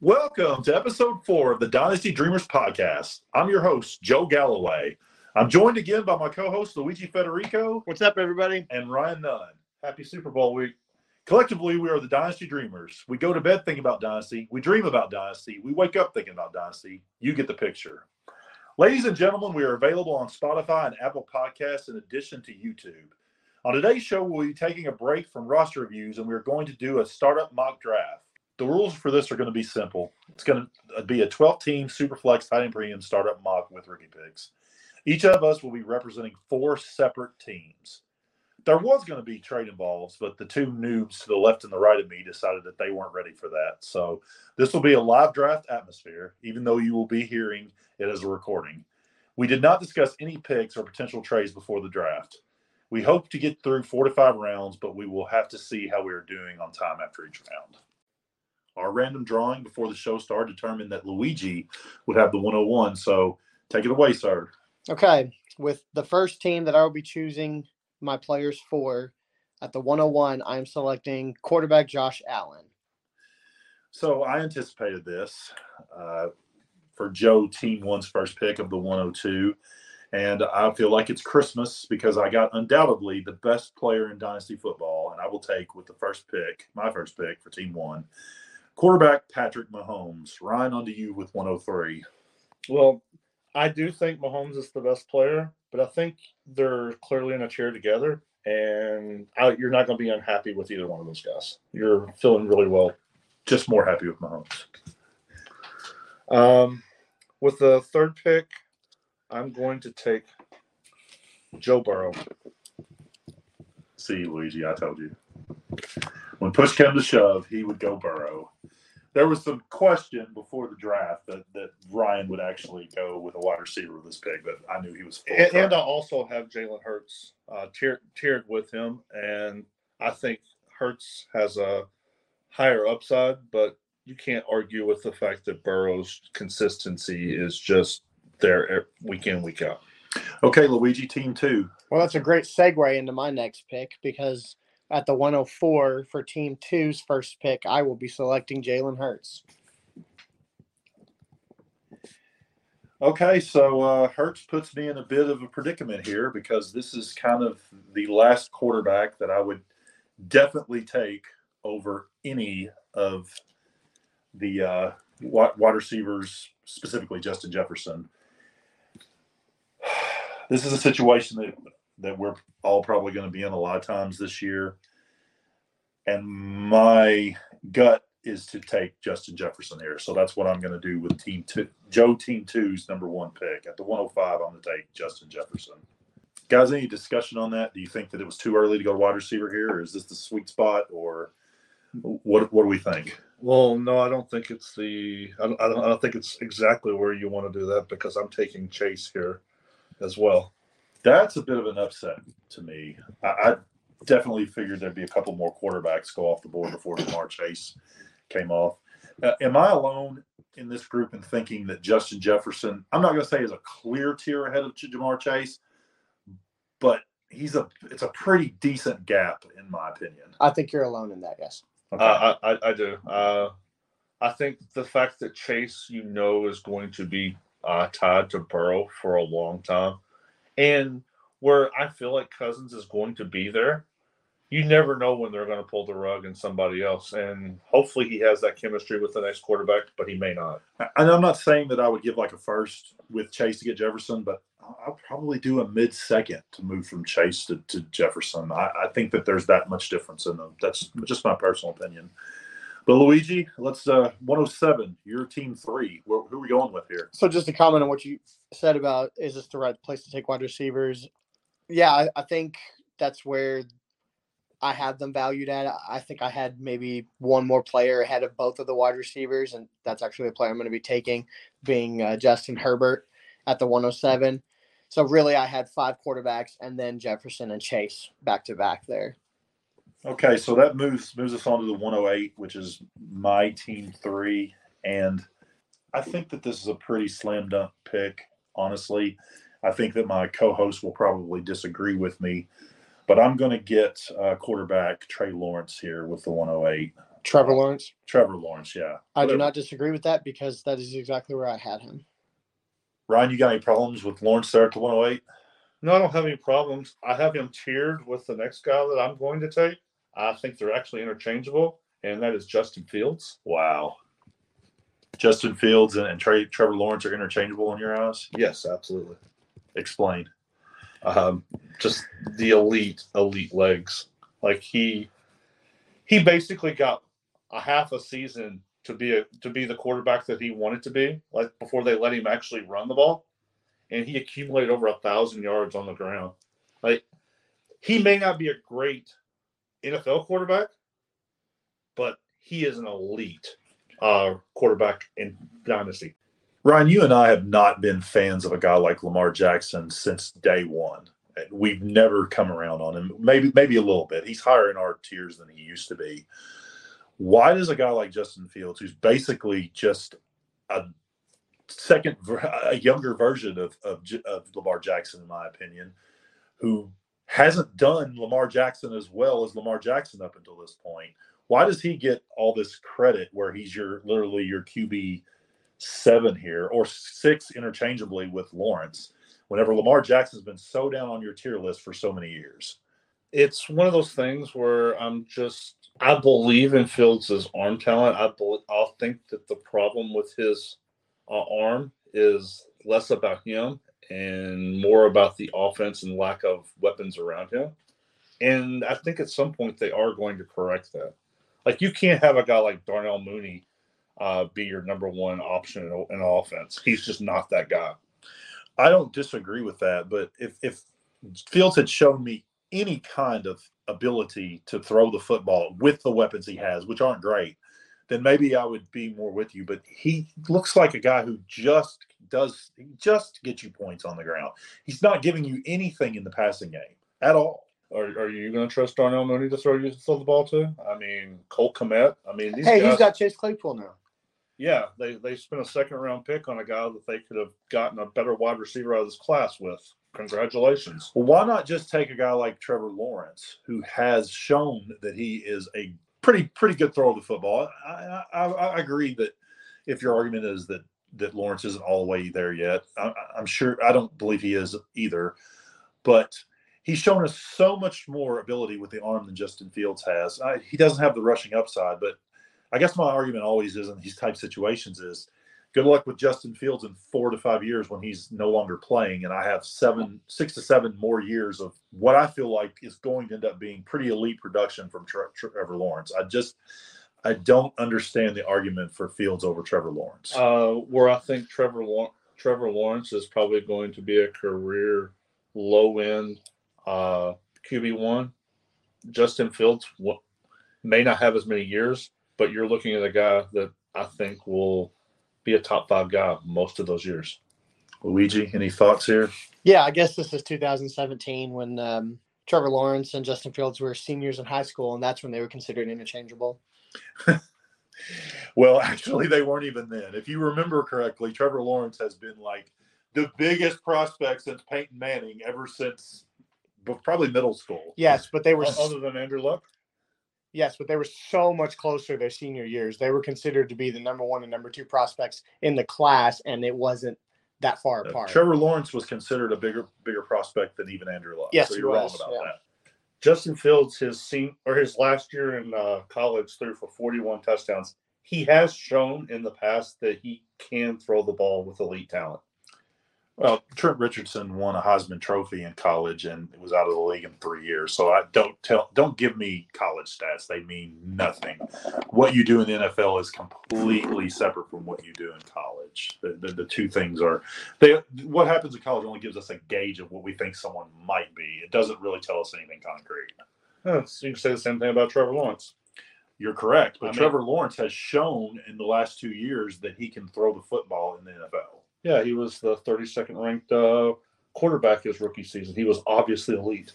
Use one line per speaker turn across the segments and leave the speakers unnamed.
Welcome to episode four of the Dynasty Dreamerz podcast. I'm your host, Joe Galloway. I'm joined again by my co host, Luigi Federico.
What's up, everybody?
And Ryan Nunn. Happy Super Bowl week. Collectively, we are the Dynasty Dreamerz. We go to bed thinking about Dynasty. We dream about Dynasty. We wake up thinking about Dynasty. You get the picture. Ladies and gentlemen, we are available on Spotify and Apple Podcasts in addition to YouTube. On today's show, we'll be taking a break from roster reviews and we're going to do a startup mock draft the rules for this are going to be simple. It's going to uh, be a 12 team Superflex tight end premium startup mock with rookie picks. Each of us will be representing four separate teams. There was going to be trade involves, but the two noobs to the left and the right of me decided that they weren't ready for that. So this will be a live draft atmosphere, even though you will be hearing it as a recording. We did not discuss any picks or potential trades before the draft. We hope to get through four to five rounds, but we will have to see how we are doing on time after each round. Our random drawing before the show started determined that Luigi would have the 101. So take it away, sir.
Okay. With the first team that I will be choosing my players for at the 101, I'm selecting quarterback Josh Allen.
So I anticipated this uh, for Joe Team One's first pick of the 102. And I feel like it's Christmas because I got undoubtedly the best player in Dynasty football. And I will take with the first pick, my first pick for Team One, Quarterback Patrick Mahomes. Ryan, on to you with 103.
Well, I do think Mahomes is the best player, but I think they're clearly in a chair together, and I, you're not going to be unhappy with either one of those guys. You're feeling really well.
Just more happy with Mahomes.
Um, with the third pick, I'm going to take Joe Burrow.
See, Luigi, I told you when push came to shove, he would go Burrow. There was some question before the draft that, that Ryan would actually go with a wide receiver with this pick, but I knew he was.
And, and, I also have Jalen Hurts uh, tiered, tiered with him, and I think Hurts has a higher upside, but you can't argue with the fact that Burrow's consistency is just there week in week out.
Okay, Luigi, team two.
Well, that's a great segue into my next pick because at the 104 for Team Two's first pick, I will be selecting Jalen Hurts.
Okay, so uh, Hurts puts me in a bit of a predicament here because this is kind of the last quarterback that I would definitely take over any of the uh, wide receivers, specifically Justin Jefferson. This is a situation that that we're all probably going to be in a lot of times this year. And my gut is to take Justin Jefferson here. So that's what I'm going to do with team two, Joe team two's number one pick. At the 105, I'm going to take Justin Jefferson. Guys, any discussion on that? Do you think that it was too early to go wide receiver here, or is this the sweet spot, or what? What do we think?
Well, no, I don't think it's the. I don't, I don't, I don't think it's exactly where you want to do that because I'm taking Chase here as well
that's a bit of an upset to me. I, I, definitely figured there'd be a couple more quarterbacks go off the board before Ja'Marr Chase came off. Uh, am I alone in this group in thinking that Justin Jefferson, I'm not going to say is a clear tier ahead of Ja'Marr Chase, but he's a it's a pretty decent gap in my opinion.
I think you're alone in that. Yes.
Okay. Uh, I, I do. Uh, I think the fact that Chase, you know, is going to be uh, tied to Burrow for a long time and where I feel like Cousins is going to be there, you never know when they're going to pull the rug and somebody else. And hopefully he has that chemistry with the next quarterback, but he may not.
And I'm not saying that I would give like a first with Chase to get Jefferson, but I'll probably do a mid second to move from Chase to, to Jefferson. I, I, think that there's that much difference in them. That's just my personal opinion. But Luigi, let's uh 107. Your team three. Where, who are we going with here?
So just to comment on what you said about is this the right place to take wide receivers? Yeah, I, I think that's where I have them valued at. I think I had maybe one more player ahead of both of the wide receivers, and that's actually the player I'm going to be taking, being uh, Justin Herbert at the 107. So really, I had five quarterbacks and then Jefferson and Chase back to back there.
Okay, so that moves moves us on to the 108, which is my team three, and I think that this is a pretty slam dunk pick. Honestly, I think that my co-host will probably disagree with me, but I'm going to get uh, quarterback Trey Lawrence here with the 108.
Trevor Lawrence.
Trevor Lawrence, yeah.
I do not disagree with that because that is exactly where I had him.
Ryan, you got any problems with Lawrence there at the 108?
No, I don't have any problems. I have him tiered with the next guy that I'm going to take. I think they're actually interchangeable, and that is Justin Fields.
Wow. Justin Fields and, and Trey, Trevor Lawrence are interchangeable in your eyes?
Yes, absolutely.
Explain.
um, just the elite, elite legs. Like he, he basically got a half a season to be a to be the quarterback that he wanted to be. Like before they let him actually run the ball, and he accumulated over a thousand yards on the ground. Like he may not be a great NFL quarterback, but he is an elite uh, quarterback in dynasty.
Ryan, you and I have not been fans of a guy like Lamar Jackson since day one. We've never come around on him. Maybe, maybe a little bit. He's higher in our tiers than he used to be. Why does a guy like Justin Fields, who's basically just a second, a younger version of, of of Lamar Jackson, in my opinion, who hasn't done Lamar Jackson as well as Lamar Jackson up until this point, why does he get all this credit where he's your literally your QB seven here or six interchangeably with Lawrence whenever Lamar Jackson's been so down on your tier list for so many years.
it's one of those things where I'm just I believe in Fields' arm talent. I bel I'll think that the problem with his uh, arm is less about him and more about the offense and lack of weapons around him. And I think at some point they are going to correct that. Like you can't have a guy like Darnell Mooney uh, be your number one option in, in offense. He's just not that guy.
I don't disagree with that, but if if Fields had shown me any kind of ability to throw the football with the weapons he has, which aren't great, then maybe I would be more with you. But he looks like a guy who just does just get you points on the ground. He's not giving you anything in the passing game at all.
Are, are you going to trust Darnell Mooney to throw you throw the ball to? I mean, Cole Kmet. I mean, these
Hey,
guys,
he's got Chase Claypool now.
yeah, they they spent a second round pick on a guy that they could have gotten a better wide receiver out of this class with. Congratulations.
Well, why not just take a guy like Trevor Lawrence, who has shown that he is a pretty pretty good throw of the football? I, I, I agree that if your argument is that that Lawrence isn't all the way there yet, I, I'm sure I don't believe he is either, but he's shown us so much more ability with the arm than Justin Fields has. I, he doesn't have the rushing upside, but I guess my argument always is in these type situations is good luck with Justin Fields in four to five years when he's no longer playing. And I have seven, six to seven more years of what I feel like is going to end up being pretty elite production from Trevor Lawrence. I just, I don't understand the argument for Fields over Trevor Lawrence.
Uh, where I think Trevor Trevor Lawrence is probably going to be a career low end uh, QB one. Justin Fields w- may not have as many years, but you're looking at a guy that I think will be a top five guy most of those years.
Luigi, any thoughts here?
Yeah, I guess this is 2017 when um, Trevor Lawrence and Justin Fields were seniors in high school, and that's when they were considered interchangeable.
Well, actually, they weren't even then. If you remember correctly, Trevor Lawrence has been like the biggest prospect since Peyton Manning ever since probably middle school.
Yes, but they were
Other than Andrew Luck,
yes, but they were so much closer their senior years. They were considered to be the number one and number two prospects in the class, and it wasn't that far
Uh,
apart.
Trevor Lawrence was considered a bigger bigger prospect than even Andrew Luck.
Yes,
so you're wrong about
yeah.
that.
Justin Fields, his sen- or his last year in uh, college, threw for 41 touchdowns. He has shown in the past that he can throw the ball with elite talent.
Well, Trent Richardson won a Heisman Trophy in college and was out of the league in three years. So I don't tell, don't give me college stats. They mean nothing. What you do in the NFL is completely separate from what you do in college. The, the, the two things are they. What happens in college only gives us a gauge of what we think someone might be. It doesn't really tell us anything concrete.
Huh, so you can say the same thing about Trevor Lawrence.
You're correct, but
I mean-
Trevor Lawrence has shown in the last two years that he can throw the football in the NFL.
Yeah, he was the 32nd ranked uh, quarterback his rookie season. He was obviously elite.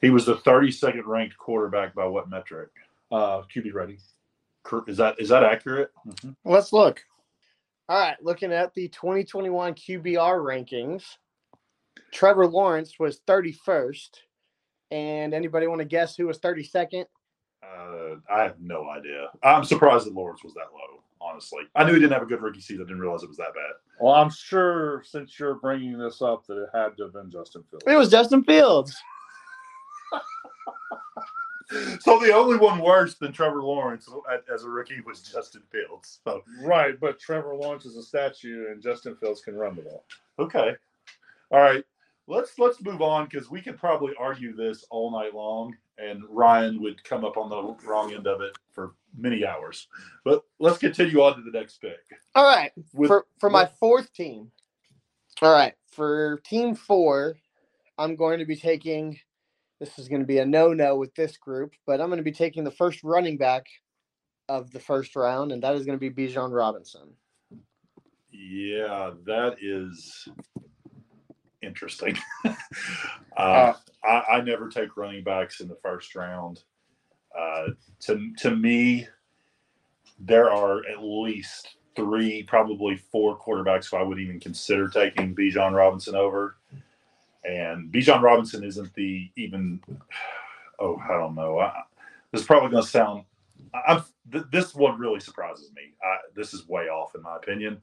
He was the 32nd ranked quarterback by what metric?
Uh, QB ready.
Cor- Is that is that accurate?
Let's look. All right, looking at the 2021 QBR rankings, Trevor Lawrence was 31st. And anybody want to guess who was 32nd?
Uh,
Uh, I have no idea. I'm surprised that Lawrence was that low. Honestly, I knew he didn't have a good rookie season. I didn't realize it was that bad.
Well, I'm sure since you're bringing this up that it had to have been Justin Fields.
It was Justin Fields.
So the only one worse than Trevor Lawrence as a rookie was Justin Fields. So
Right, but Trevor Lawrence is a statue, and Justin Fields can run the ball.
okay, all right. Let's let's move on because we could probably argue this all night long, and Ryan would come up on the wrong end of it for many hours. But let's continue on to the next pick.
All right.
With-
for for my fourth team. All right, for team four, I'm going to be taking. This is going to be a no-no with this group, but I'm going to be taking the first running back of the first round, and that is going to be Bijan Robinson.
Yeah, that is interesting. uh,
Uh,
I, I never take running backs in the first round. Uh, to to me, there are at least three, probably four quarterbacks who I would even consider taking Bijan Robinson over. And Bijan Robinson isn't the even. Oh, I don't know. I, this is probably going to sound. I-. Th- this one really surprises me. I, this is way off in my opinion,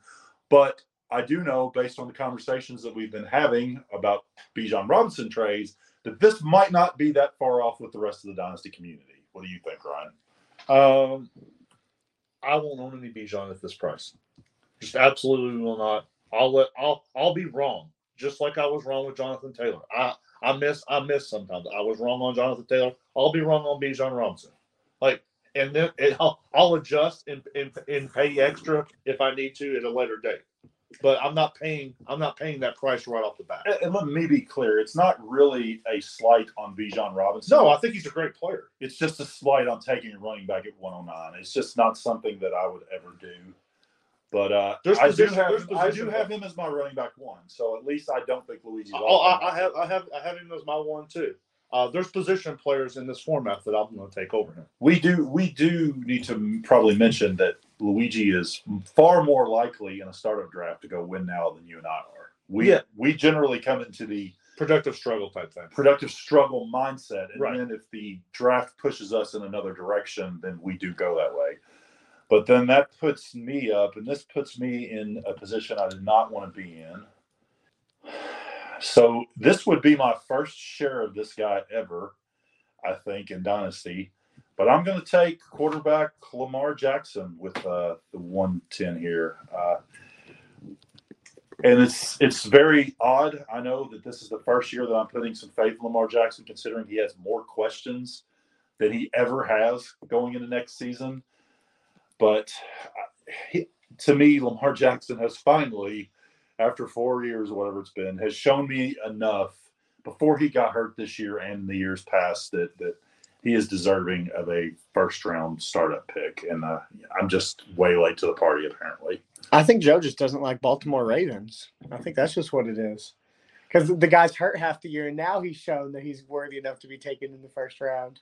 but I do know based on the conversations that we've been having about Bijan Robinson trades that this might not be that far off with the rest of the dynasty community. What do you think, Ryan?
Um, I won't own any Bijan at this price. Just absolutely will not. I'll let. I'll. I'll be wrong, just like I was wrong with Jonathan Taylor. I. I miss. I miss sometimes. I was wrong on Jonathan Taylor. I'll be wrong on Bijan Robinson. Like, and then it, I'll, I'll adjust and, and and pay extra if I need to at a later date. But I'm not paying. I'm not paying that price right off the bat.
And, let me be clear: it's not really a slight on Bijan Robinson.
No, I think he's a great player.
it's just a slight on taking a running back at 109. It's just not something that I would ever do. But uh,
There's
I do
position-
have
there's
I do have him as my running back one. So at least I don't think Luigi.
Oh. I, I have. I have. I have him as my one too. Uh, there's position players in this format that I'm going to take over him.
we do we do need to probably mention that Luigi is far more likely in a startup draft to go win now than you and I are. We
Yeah.
we generally come into the
Productive struggle type thing.
productive struggle mindset, and
Right.
then if the draft pushes us in another direction, then we do go that way. But then that puts me up, and this puts me in a position I did not want to be in. So this would be my first share of this guy ever, I think, in Dynasty. But I'm going to take quarterback Lamar Jackson with uh, the 110 here. Uh, and it's it's very odd. I know that this is the first year that I'm putting some faith in Lamar Jackson, considering he has more questions than he ever has going into next season. But uh, he, to me, Lamar Jackson has finally, after four years or whatever it's been, has shown me enough before he got hurt this year and the years past that that he is deserving of a first round startup pick. And uh, I'm just way late to the party, apparently.
I think Joe just doesn't like Baltimore Ravens. I think that's just what it is. Because the guy's hurt half the year, and now he's shown that he's worthy enough to be taken in the first round.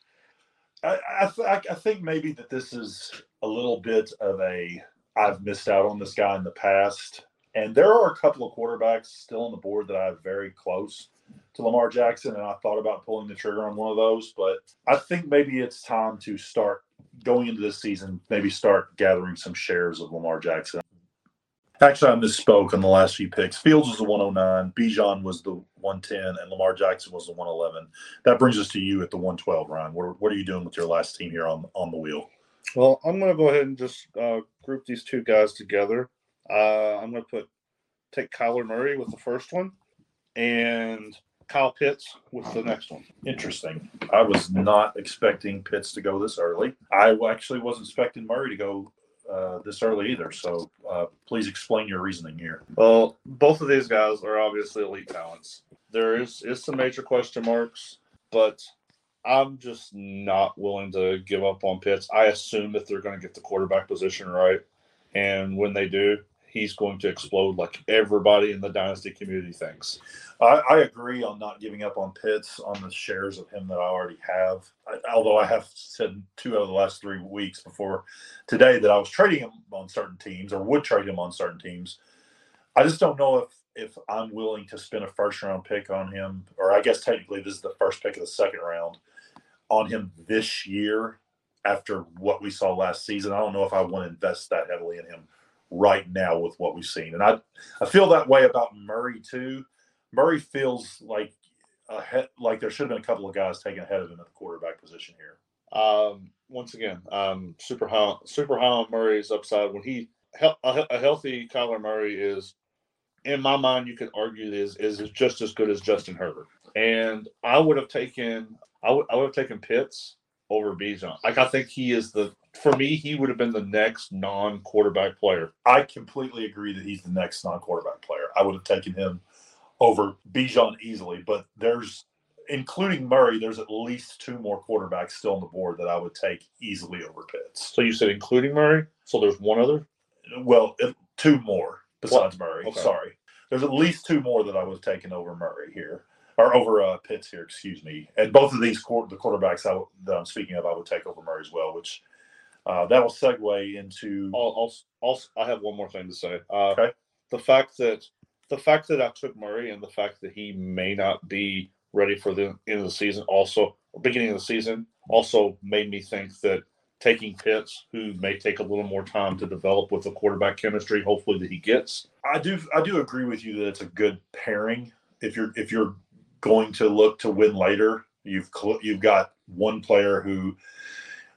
I, I, th- I I think maybe that this is a little bit of a I've missed out on this guy in the past, and there are a couple of quarterbacks still on the board that I have very close to Lamar Jackson, and I thought about pulling the trigger on one of those, but I think maybe it's time to start going into this season, maybe start gathering some shares of Lamar Jackson. Actually, I misspoke on the last few picks. Fields was the 109, Bijan was the 110, and Lamar Jackson was the 111. That brings us to you at the 112, Ryan. What, what are you doing with your last team here on on the wheel?
Well, I'm going to go ahead and just uh, group these two guys together. Uh, I'm going to put take Kyler Murray with the first one, and Kyle Pitts with the next one.
Interesting. I was not expecting Pitts to go this early. I actually wasn't expecting Murray to go uh, this early either. So uh, please explain your reasoning here.
Well, both of these guys are obviously elite talents. There is is some major question marks, but I'm just not willing to give up on Pitts. I assume that they're going to get the quarterback position right, and when they do, he's going to explode like everybody in the dynasty community thinks.
I, I agree on not giving up on Pitts on the shares of him that I already have. I, although I have said two out of the last three weeks before today that I was trading him on certain teams or would trade him on certain teams. I just don't know if if I'm willing to spend a first round pick on him, or I guess technically this is the first pick of the second round on him this year after what we saw last season. I don't know if I want to invest that heavily in him right now with what we've seen. And I I feel that way about Murray too. Murray feels like ahead, like there should have been a couple of guys taken ahead of him at the quarterback position here.
Um, once again, um, super high, super high on Murray's upside. When he a, healthy Kyler Murray is, in my mind, you could argue is is just as good as Justin Herbert. And I would have taken I would I would have taken Pitts over Bijan. Like I think he is the for me he would have been the next non quarterback player.
I completely agree that he's the next non quarterback player. I would have taken him over Bijan easily, but there's including Murray, there's at least two more quarterbacks still on the board that I would take easily over Pitts.
So you said including Murray? So there's one other?
Well, two more besides Murray. Okay. Sorry. There's at least two more that I was taking over Murray here, or over uh, Pitts here, excuse me. And both of these the quarterbacks I, that I'm speaking of, I would take over Murray as well, which uh, that will segue into.
I'll, I'll. I have one more thing to say. Uh, okay. The fact that the fact that I took Murray and the fact that he may not be ready for the end of the season, also beginning of the season, also made me think that taking Pitts, who may take a little more time to develop with the quarterback chemistry, hopefully that he gets.
I do I do agree with you that it's a good pairing. If you're if you're going to look to win later, you've you've got one player who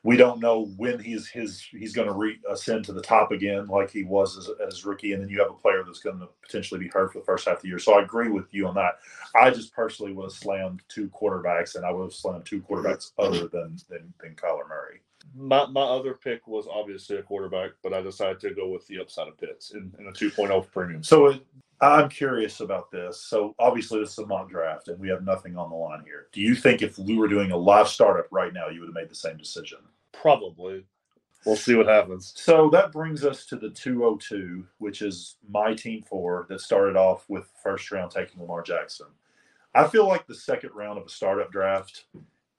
we don't know when he's his he's going to re- ascend to the top again, like he was as, as rookie, and then you have a player that's going to potentially be hurt for the first half of the year. So I agree with you on that. I just personally would have slammed two quarterbacks, and I would have slammed two quarterbacks other than than, than Kyler Murray.
My, my other pick was obviously a quarterback, but I decided to go with the upside of Pitts in, in a 2.0 premium.
So it, I'm curious about this. So obviously this is a mock draft, and we have nothing on the line here. Do you think if we were doing a live startup right now, you would have made the same decision?
Probably. We'll see what happens.
So that brings us to the 202, which is my team four that started off with first round taking Lamar Jackson. I feel like the second round of a startup draft,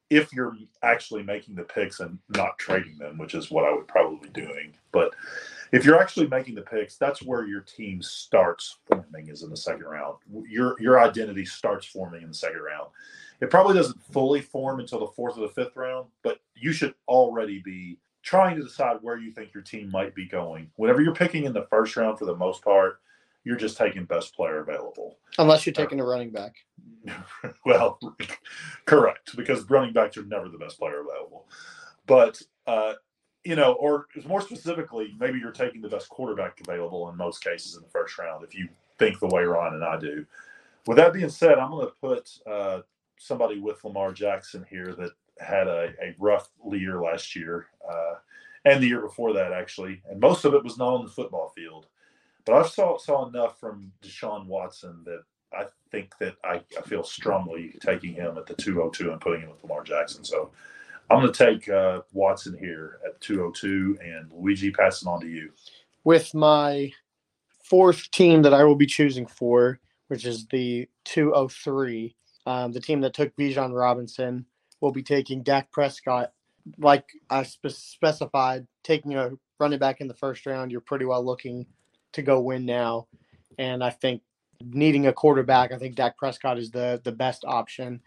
if you're actually making the picks and not trading them, which is what I would probably be doing, but if you're actually making the picks, that's where your team starts forming is in the second round. Your your identity starts forming in the second round. It probably doesn't fully form until the fourth or the fifth round, but you should already be trying to decide where you think your team might be going. Whenever you're picking in the first round, for the most part, you're just taking best player available.
Unless you're taking a running back.
well, correct, because running backs are never the best player available. But uh, you know, or more specifically, maybe you're taking the best quarterback available in most cases in the first round if you think the way Ryan and I do. With that being said, I'm going to put uh, somebody with Lamar Jackson here that had a, a rough year last year uh, and the year before that, actually. And most of it was not on the football field. But I saw, saw enough from Deshaun Watson that I think that I, I feel strongly taking him at the 202 and putting him with Lamar Jackson. So I'm going to take uh, Watson here at 202 and Luigi passing on to you.
With my fourth team that I will be choosing for, which is the 203, um, the team that took Bijan Robinson will be taking Dak Prescott. Like I spe- specified, taking a running back in the first round, you're pretty well looking to go win now. And I think needing a quarterback, I think Dak Prescott is the the best option.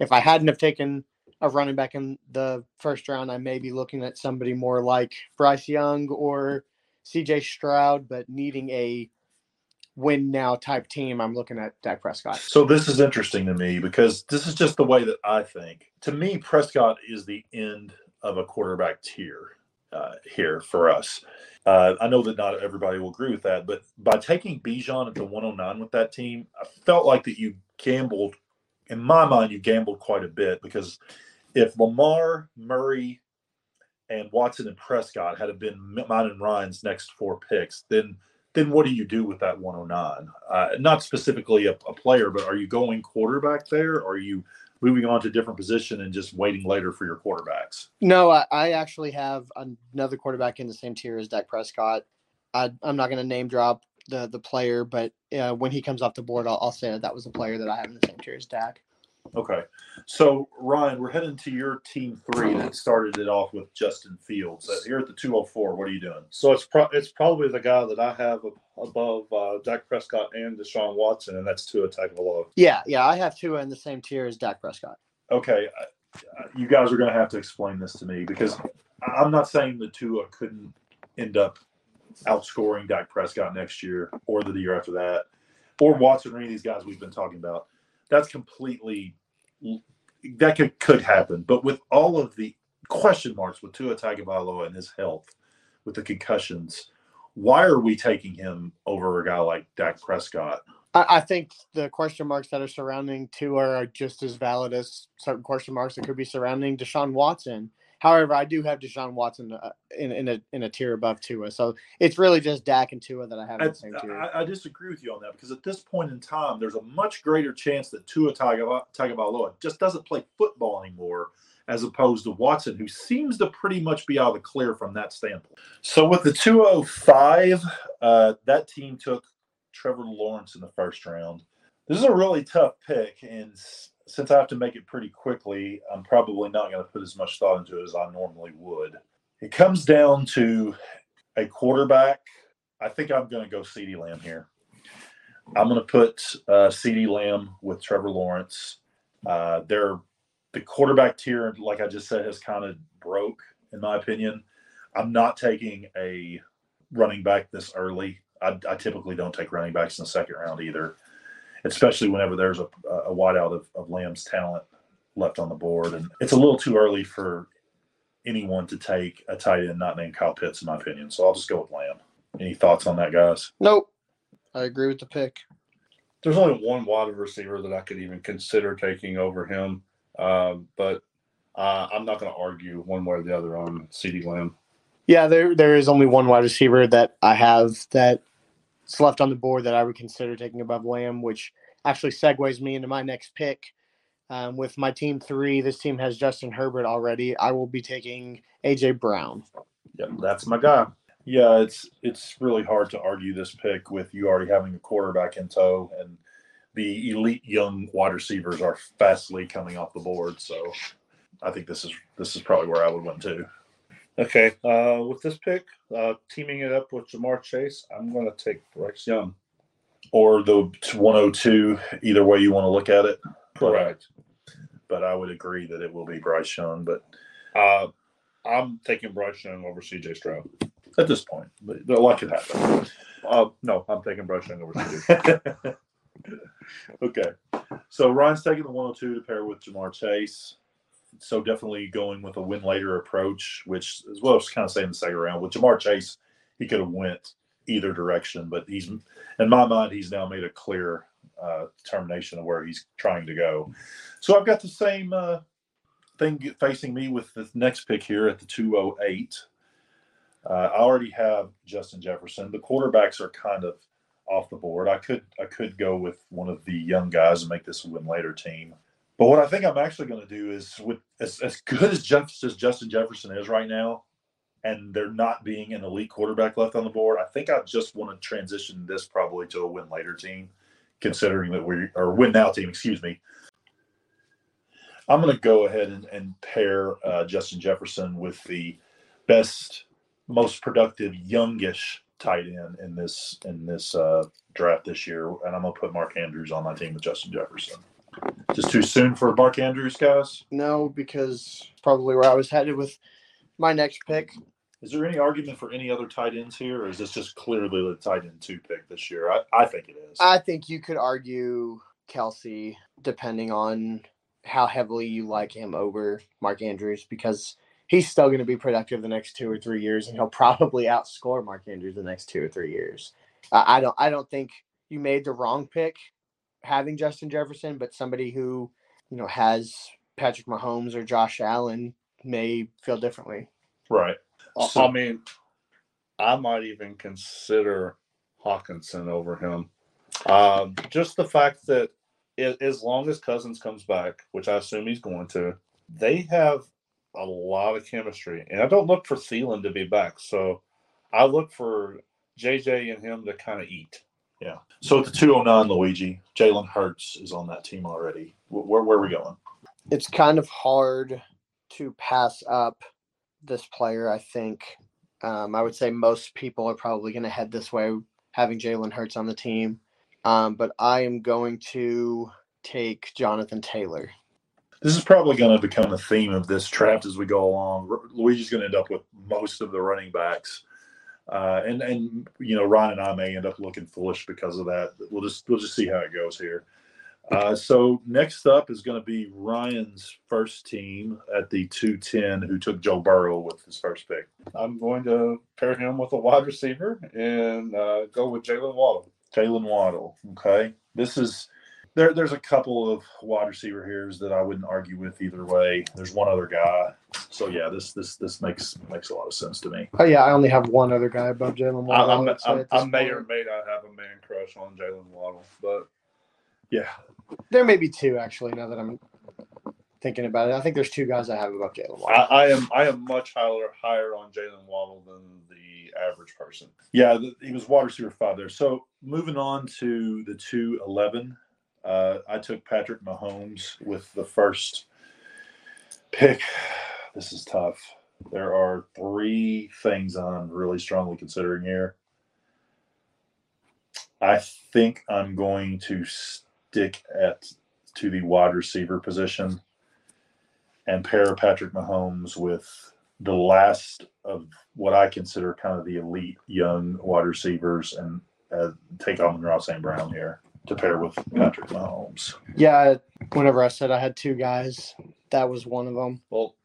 If I hadn't have taken a running back in the first round, I may be looking at somebody more like Bryce Young or CJ Stroud, but needing a win now type team, I'm looking at Dak Prescott.
So this is interesting to me because this is just the way that I think. To me, Prescott is the end of a quarterback tier uh, here for us. Uh, I know that not everybody will agree with that, but by taking Bijan at the 109 with that team, I felt like that you gambled. In my mind, you gambled quite a bit because if Lamar, Murray, and Watson and Prescott had been mine and Ryan's next four picks, then then what do you do with that 109? Uh, not specifically a, a, player, but are you going quarterback there? Are you moving on to a different position and just waiting later for your quarterbacks?
No, I, I actually have another quarterback in the same tier as Dak Prescott. I, am not going to name drop the the player, but uh, when he comes off the board, I'll, I'll say that that was a player that I have in the same tier as Dak.
Okay. So, Ryan, we're heading to your team three that started it off with Justin Fields. Uh, here at the 204, what are you doing?
So, it's pro- it's probably the guy that I have above uh, Dak Prescott and Deshaun Watson, and that's Tua Tagovailoa.
Yeah, yeah. I have Tua in the same tier as Dak Prescott.
Okay. uh, you guys are going to have to explain this to me because I'm not saying the Tua couldn't end up outscoring Dak Prescott next year or the year after that, or Watson or any of these guys we've been talking about. That's completely that could could happen. But with all of the question marks with Tua Tagovailoa and his health, with the concussions, why are we taking him over a guy like Dak Prescott?
I, I think the question marks that are surrounding Tua are just as valid as certain question marks that could be surrounding Deshaun Watson. However, I do have Deshaun Watson uh, in, in a in a tier above Tua, so it's really just Dak and Tua that I have in the same tier.
I, I disagree with you on that because at this point in time, there's a much greater chance that Tua Tagovailoa just doesn't play football anymore, as opposed to Watson, who seems to pretty much be out of the clear from that standpoint. So with the 205, uh, that team took Trevor Lawrence in the first round. This is a really tough pick, and since I have to make it pretty quickly, I'm probably not going to put as much thought into it as I normally would. It comes down to a quarterback. I think I'm going to go CeeDee Lamb here. I'm going to put uh, CeeDee Lamb with Trevor Lawrence. Uh, they're the quarterback tier, like I just said, has kind of broke, in my opinion. I'm not taking a running back this early. I, I typically don't take running backs in the second round either, especially whenever there's a, a wideout of, of Lamb's talent left on the board. And it's a little too early for anyone to take a tight end not named Kyle Pitts, in my opinion. So I'll just go with Lamb. Any thoughts on that, guys?
nope, I agree with the pick.
There's only one wide receiver that I could even consider taking over him, um, but uh, I'm not going to argue one way or the other on CeeDee Lamb.
Yeah, there there is only one wide receiver that I have that's left on the board that I would consider taking above Lamb, which actually segues me into my next pick. Um, with my team three, this team has Justin Herbert already. I will be taking AJ Brown.
Yep, that's my guy.
Yeah, it's it's really hard to argue this pick with you already having a quarterback in tow, and the elite young wide receivers are fastly coming off the board. So I think this is this is probably where I would went to.
Okay, uh, with this pick, uh, teaming it up with Ja'Marr Chase, I'm going to take Bryce Young.
Or the 102, either way you want to look at it.
Correct.
But I would agree that it will be Bryce Young. But
Uh, I'm taking Bryce Young over CJ Stroud.
at this point, but a lot could happen.
Uh, no, I'm taking Bryce Young over CJ.
okay. So Ryan's taking the 102 to pair with Ja'Marr Chase. So definitely going with a win later approach, which is what I was kind of saying in the second round. With Ja'Marr Chase, he could have went either direction, but he's in my mind, he's now made a clear uh, determination of where he's trying to go. So I've got the same uh, thing facing me with the next pick here at the 208. Uh, I already have Justin Jefferson. The quarterbacks are kind of off the board. I could I could go with one of the young guys and make this a win later team. But what I think I'm actually going to do is with as, as good as, Jeff, as Justin Jefferson is right now, and there not being an elite quarterback left on the board, I think I just want to transition this probably to a win later team, considering that we or win now team, excuse me. I'm going to go ahead and, and pair uh, Justin Jefferson with the best, most productive, youngish tight end in this in this uh, draft this year, and I'm going to put Mark Andrews on my team with Justin Jefferson. Just too soon for Mark Andrews, guys.
No, because probably where I was headed with my next pick.
Is there any argument for any other tight ends here, or is this just clearly the tight end two pick this year? I, I think it is.
I think you could argue Kelce, depending on how heavily you like him over Mark Andrews, because he's still going to be productive the next two or three years, and he'll probably outscore Mark Andrews the next two or three years. I I don't. I don't think you made the wrong pick having Justin Jefferson, but somebody who you know has Patrick Mahomes or Josh Allen may feel differently.
right.
I-
So-
I mean, I might even consider Hockenson over him. Um, just the fact that it, as long as Cousins comes back, which I assume he's going to, they have a lot of chemistry. And I don't look for Thielen to be back. So I look for JJ and him to kind of eat.
So at the 209, Luigi, Jalen Hurts is on that team already. Where, where are we going?
it's kind of hard to pass up this player. I think um, I would say most people are probably going to head this way, having Jalen Hurts on the team. Um, but I am going to take Jonathan Taylor.
This is probably going to become a theme of this draft as we go along. R- Luigi's going to end up with most of the running backs, uh, and and you know Ryan and I may end up looking foolish because of that. We'll just we'll just see how it goes here. Uh, so next up is going to be Ryan's first team at the two ten, who took Joe Burrow with his first pick.
I'm going to pair him with a wide receiver and uh, go with Jaylen Waddle.
Jaylen Waddle. Okay, this is there. There's a couple of wide receiver here that I wouldn't argue with either way. There's one other guy. So yeah, this this this makes makes a lot of sense to me.
Oh yeah, I only have one other guy above Jalen
I,
Waddle.
I'm,
I would
I'm, I may or may not have a man crush on Jaylen Waddle, but
Yeah,
There may be two actually. Now that I'm thinking about it, I think there's two guys I have above Jalen
I,
Waddle.
I am I am much higher higher on Jaylen Waddle than the average person.
yeah. The, he was wide receiver five there. So moving on to the two eleven, uh, I took Patrick Mahomes with the first pick. This is tough. There are three things I'm really strongly considering here. I think I'm going to stick at to the wide receiver position and pair Patrick Mahomes with the last of what I consider kind of the elite young wide receivers and uh, take Amon-Ra St. Brown here to pair with Patrick Mahomes.
Yeah, whenever I said I had two guys, that was one of them.
Well,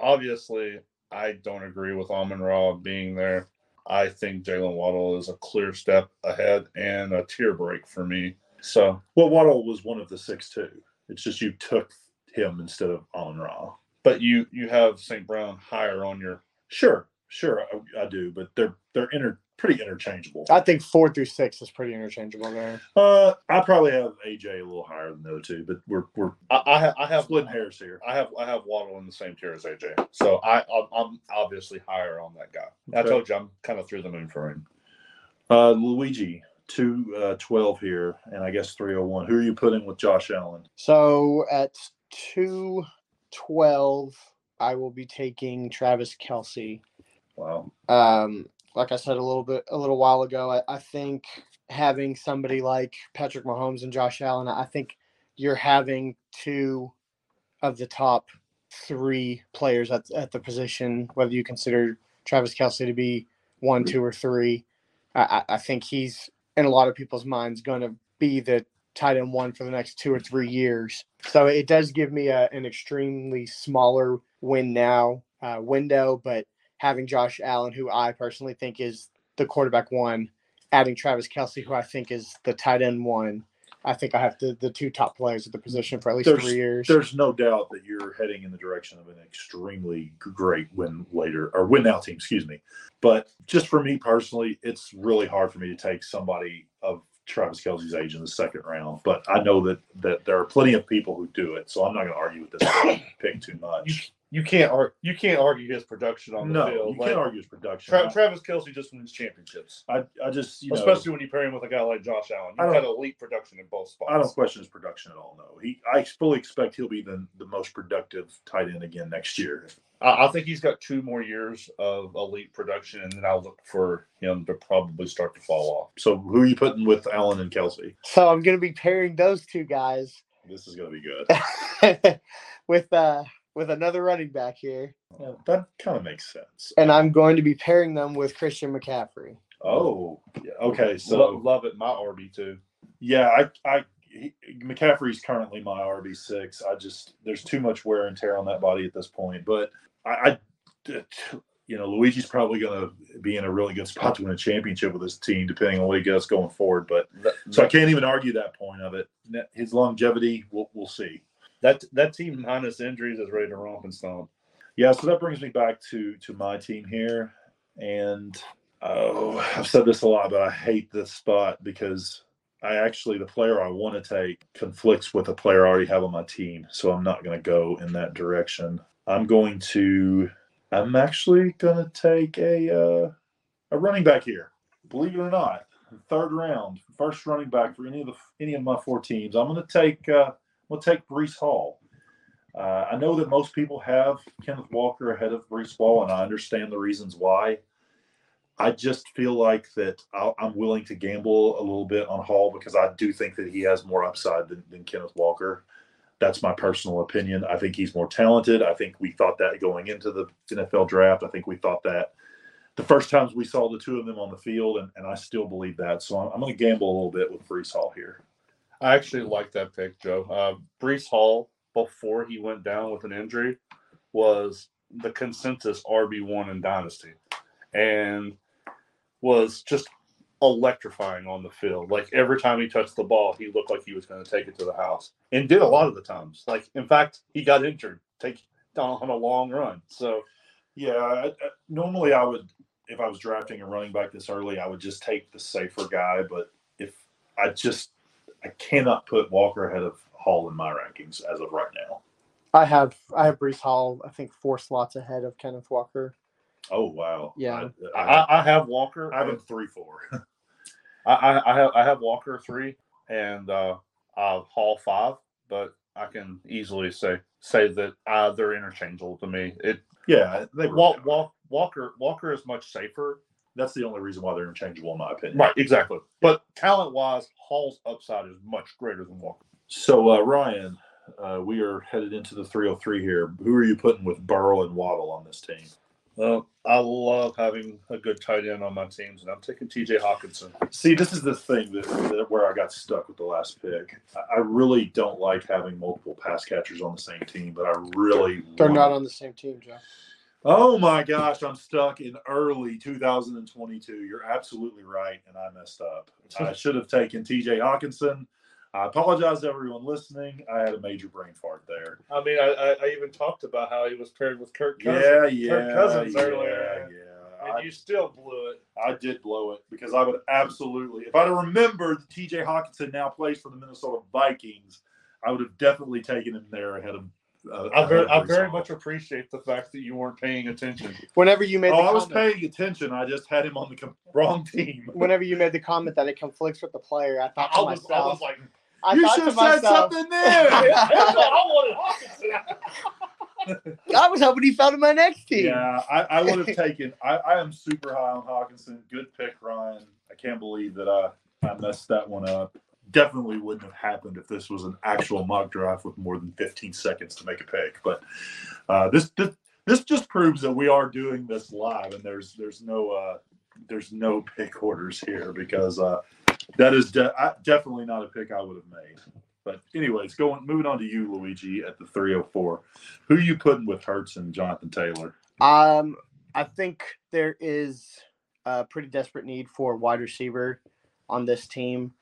obviously, I don't agree with Amon Ra being there. I think Jaylen Waddle is a clear step ahead and a tier break for me. So
Well, Waddle was one of the six too. It's just you took him instead of Amon Ra.
but you you have St. Brown higher on your
Sure, sure, I, I do, but they're they're inter, pretty interchangeable.
I think four through six is pretty interchangeable there.
Uh, I probably have AJ a little higher than the other two, but we're we're
I, I have I have
splitting hairs here.
I have I have Waddle in the same tier as AJ. So I I'm, I'm obviously higher on that guy. I
Okay.
told you I'm kind of through the moon for him.
Uh, Luigi, two uh, twelve here, and I guess three hundred one. Who are you putting with Josh Allen?
So at two twelve, I will be taking Travis Kelce.
Wow.
Um, like I said a little bit a little while ago, I, I think having somebody like Patrick Mahomes and Josh Allen, I think you're having two of the top three players at, at the position, whether you consider Travis Kelce to be one, two, or three. I, I think he's in a lot of people's minds going to be the tight end one for the next two or three years. So it does give me a, an extremely smaller win now uh, window, but having Josh Allen, who I personally think is the quarterback one, adding Travis Kelce, who I think is the tight end one. I think I have the, the two top players at the position for at least
There's-
three years.
There's no doubt that you're heading in the direction of an extremely great win later or win now team, excuse me. But just for me personally, it's really hard for me to take somebody of Travis Kelce's age in the second round. But I know that that there are plenty of people who do it, so I'm not going to argue with this pick too much.
You can't ar- you can't argue his production on the
No,
field.
you
Like,
can't argue his production.
Tra- Travis Kelce just wins championships,
I, I just you know,
especially when you pair him with a guy like Josh Allen.
I
You've got elite production in both spots.
I don't question his production at all. No, he I fully expect he'll be the the most productive tight end again next year.
I, I think he's got two more years of elite production, and then I'll look for him to probably start to fall off.
So who are you putting with Allen and Kelce?
so I'm going to be pairing those two guys
This is going to be good.
with uh, with another running back here,
Yeah, that kind of makes sense.
and I'm going to be pairing them with Christian McCaffrey.
Oh, yeah, okay.
So
So
love it, my RB too.
yeah, I, I, he, McCaffrey's currently my RB six. I just there's too much wear and tear on that body at this point. But I, I you know, Luigi's probably going to be in a really good spot to win a championship with his team, depending on what he gets going forward. But so I can't even argue that point of it. His longevity, we'll, we'll see.
That that team minus injuries is ready to romp and stomp.
Yeah, so that brings me back to to my team here, and oh, I've said this a lot, but I hate this spot because I actually the player I want to take conflicts with a player I already have on my team, so I'm not going to go in that direction. I'm going to. I'm actually going to take a uh, a running back here. Believe it or not, third round, first running back for any of the any of my four teams. I'm going to take. Uh, To take Breece Hall. Uh, I know that most people have Kenneth Walker ahead of Breece Hall, and I understand the reasons why. I just feel like that I'll, I'm willing to gamble a little bit on Hall because I do think that he has more upside than, than Kenneth Walker. That's my personal opinion. I think he's more talented. I think we thought that going into the NFL draft. I think we thought that the first times we saw the two of them on the field, and, and I still believe that. So I'm, I'm going to gamble a little bit with Breece Hall here.
I actually like that pick, Joe. Uh, Breece Hall, before he went down with an injury, was the consensus RB1 in Dynasty and was just electrifying on the field. Like every time he touched the ball, he looked like he was going to take it to the house and did a lot of the times. Like, in fact, he got injured take on a long run. So,
Yeah, I, I, normally I would, if I was drafting a running back this early, I would just take the safer guy. But if I just, I cannot put Walker ahead of Hall in my rankings as of right now.
I have I have Breece Hall. I think four slots ahead of Kenneth Walker.
Oh wow,
Yeah.
I,
I,
I,
I have Walker.
I have him three four.
I, I, I have I have Walker three and uh, uh, Hall five, but I can easily say say that uh, they're interchangeable to me. It
yeah, they
Wal,
were.
Wal, Walker Walker is much safer.
That's the only reason why they're interchangeable, in my opinion.
Right, exactly. But talent wise, Hall's upside is much greater than Walker.
So uh, Ryan, uh, we are headed into the 303 here. Who are you putting with Burrow and Waddle on this team?
Well, I love having a good tight end on my teams, and I'm taking T.J. Hockenson.
See, this is the thing that, that where I got stuck with the last pick. I, I really don't like having multiple pass catchers on the same team, but I really
They're
want-
not on the same team, Joe.
Oh my gosh, I'm stuck in early 2022. You're absolutely right, and I messed up. I should have taken T.J. Hockenson. I apologize to everyone listening. I had a major brain fart there.
I mean, I, I, even talked about how he was paired with Kirk Cousins.
Yeah, yeah,
Kirk Cousins
yeah,
earlier,
yeah.
and
I-
you still blew it.
I did blow it because I would absolutely, if I'd have remembered TJ Hockenson now plays for the Minnesota Vikings, I would have definitely taken him there ahead of. Uh,
I very, I very much appreciate the fact that you weren't paying attention.
Whenever you made
Oh,
the
I was
comment,
paying attention. I just had him on the com- wrong team.
whenever you made the comment that it conflicts with the player, I thought to
I was, I
myself,
was like,
I
you should have said something there.
I wanted Hockenson.
I was hoping he fell to my next team.
yeah, I, I would have taken. I, I am super high on Hockenson. Good pick, Ryan. I can't believe that I, I messed that one up. Definitely wouldn't have happened if this was an actual mock draft with more than 15 seconds to make a pick. But uh, this, this this just proves that we are doing this live, and there's there's no uh, there's no pick orders here because uh, that is de- I, definitely not a pick I would have made. But anyways, going moving on to you, Luigi, at the 304. Who you putting with Hurts and Jonathan Taylor?
Um, I think there is a pretty desperate need for wide receiver on this team.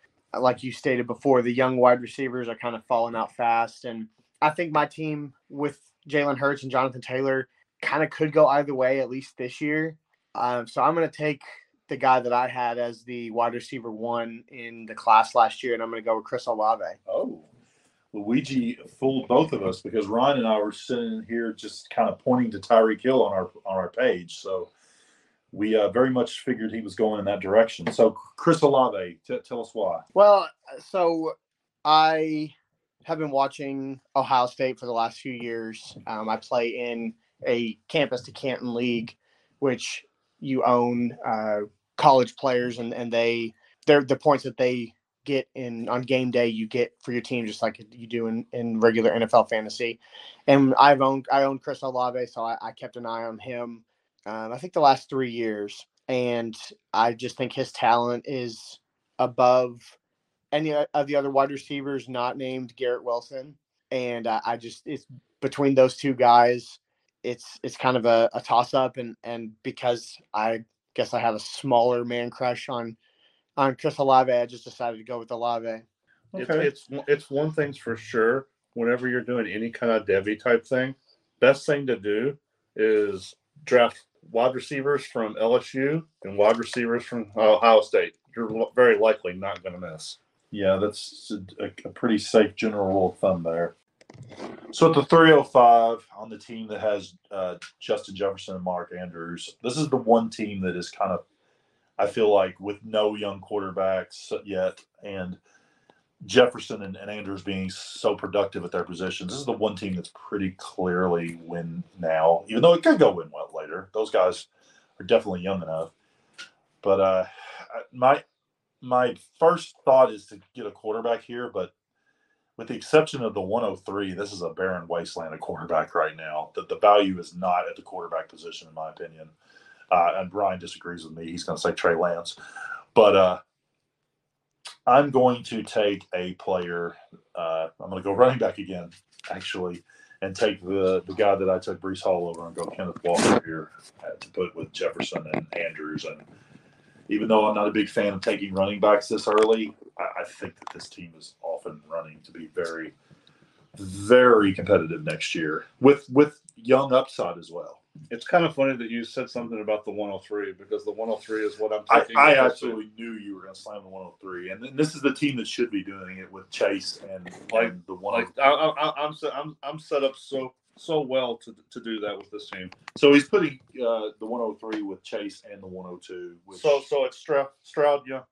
Like you stated before, the young wide receivers are kind of falling out fast, and I think my team with Jalen Hurts and Jonathan Taylor kind of could go either way, at least this year. Um, so I'm going to take the guy that I had as the wide receiver one in the class last year, and I'm going to go with Chris Olave.
Oh, Luigi fooled both of us because Ryan and I were sitting here just kind of pointing to Tyreek Hill on our on our page. So we uh, very much figured he was going in that direction. So Chris Olave, t- tell us why.
Well, so I have been watching Ohio State for the last few years. Um, I play in a campus to Canton league, which you own uh, college players, and and they they're the points that they get in on game day you get for your team just like you do in, in regular NFL fantasy. And I've owned I own Chris Olave, so I, I kept an eye on him. Um, I think the last three years, and I just think his talent is above any of the other wide receivers not named Garrett Wilson. And I, I just it's between those two guys, it's it's kind of a, a toss up and and because I guess I have a smaller man crush on on Chris Olave, I just decided to go with Olave.
It's, it's it's one thing's for sure. Whenever you're doing any kind of devy type thing, best thing to do is draft wide receivers from LSU and wide receivers from Ohio State. You're very likely not going to miss.
Yeah, that's a, a pretty safe general rule of thumb there. So at the 305 on the team that has uh, Justin Jefferson and Mark Andrews, this is the one team that is kind of, I feel like, with no young quarterbacks yet, and Jefferson and, and Andrews being so productive at their positions, this is the one team that's pretty clearly win now, even though it could go win well later. Those guys are definitely young enough. But uh, my my first thought is to get a quarterback here, but with the exception of the 103, this is a barren wasteland of quarterback right now. That the value is not at the quarterback position, in my opinion. Uh, and Brian disagrees with me. He's going to say Trey Lance, but uh, I'm going to take a player. Uh, I'm going to go running back again, actually, and take the the guy that I took Breece Hall over and go Kenneth Walker here uh, to put with Jefferson and Andrews. And even though I'm not a big fan of taking running backs this early, I, I think that this team is off and running to be very, very competitive next year with with young upside as well.
It's kind of funny that you said something about the 103 because the 103 is what I'm
I,
taking.
I
this
absolutely knew you were going to slam the 103, and then this is the team that should be doing it with Chase and
Like-
and the one.
Like I, I, I'm set. I'm I'm set up so so well to to do that with this team.
so he's putting uh, the 103 with Chase and the 102. Which,
So so it's Stroud, Stroud Young,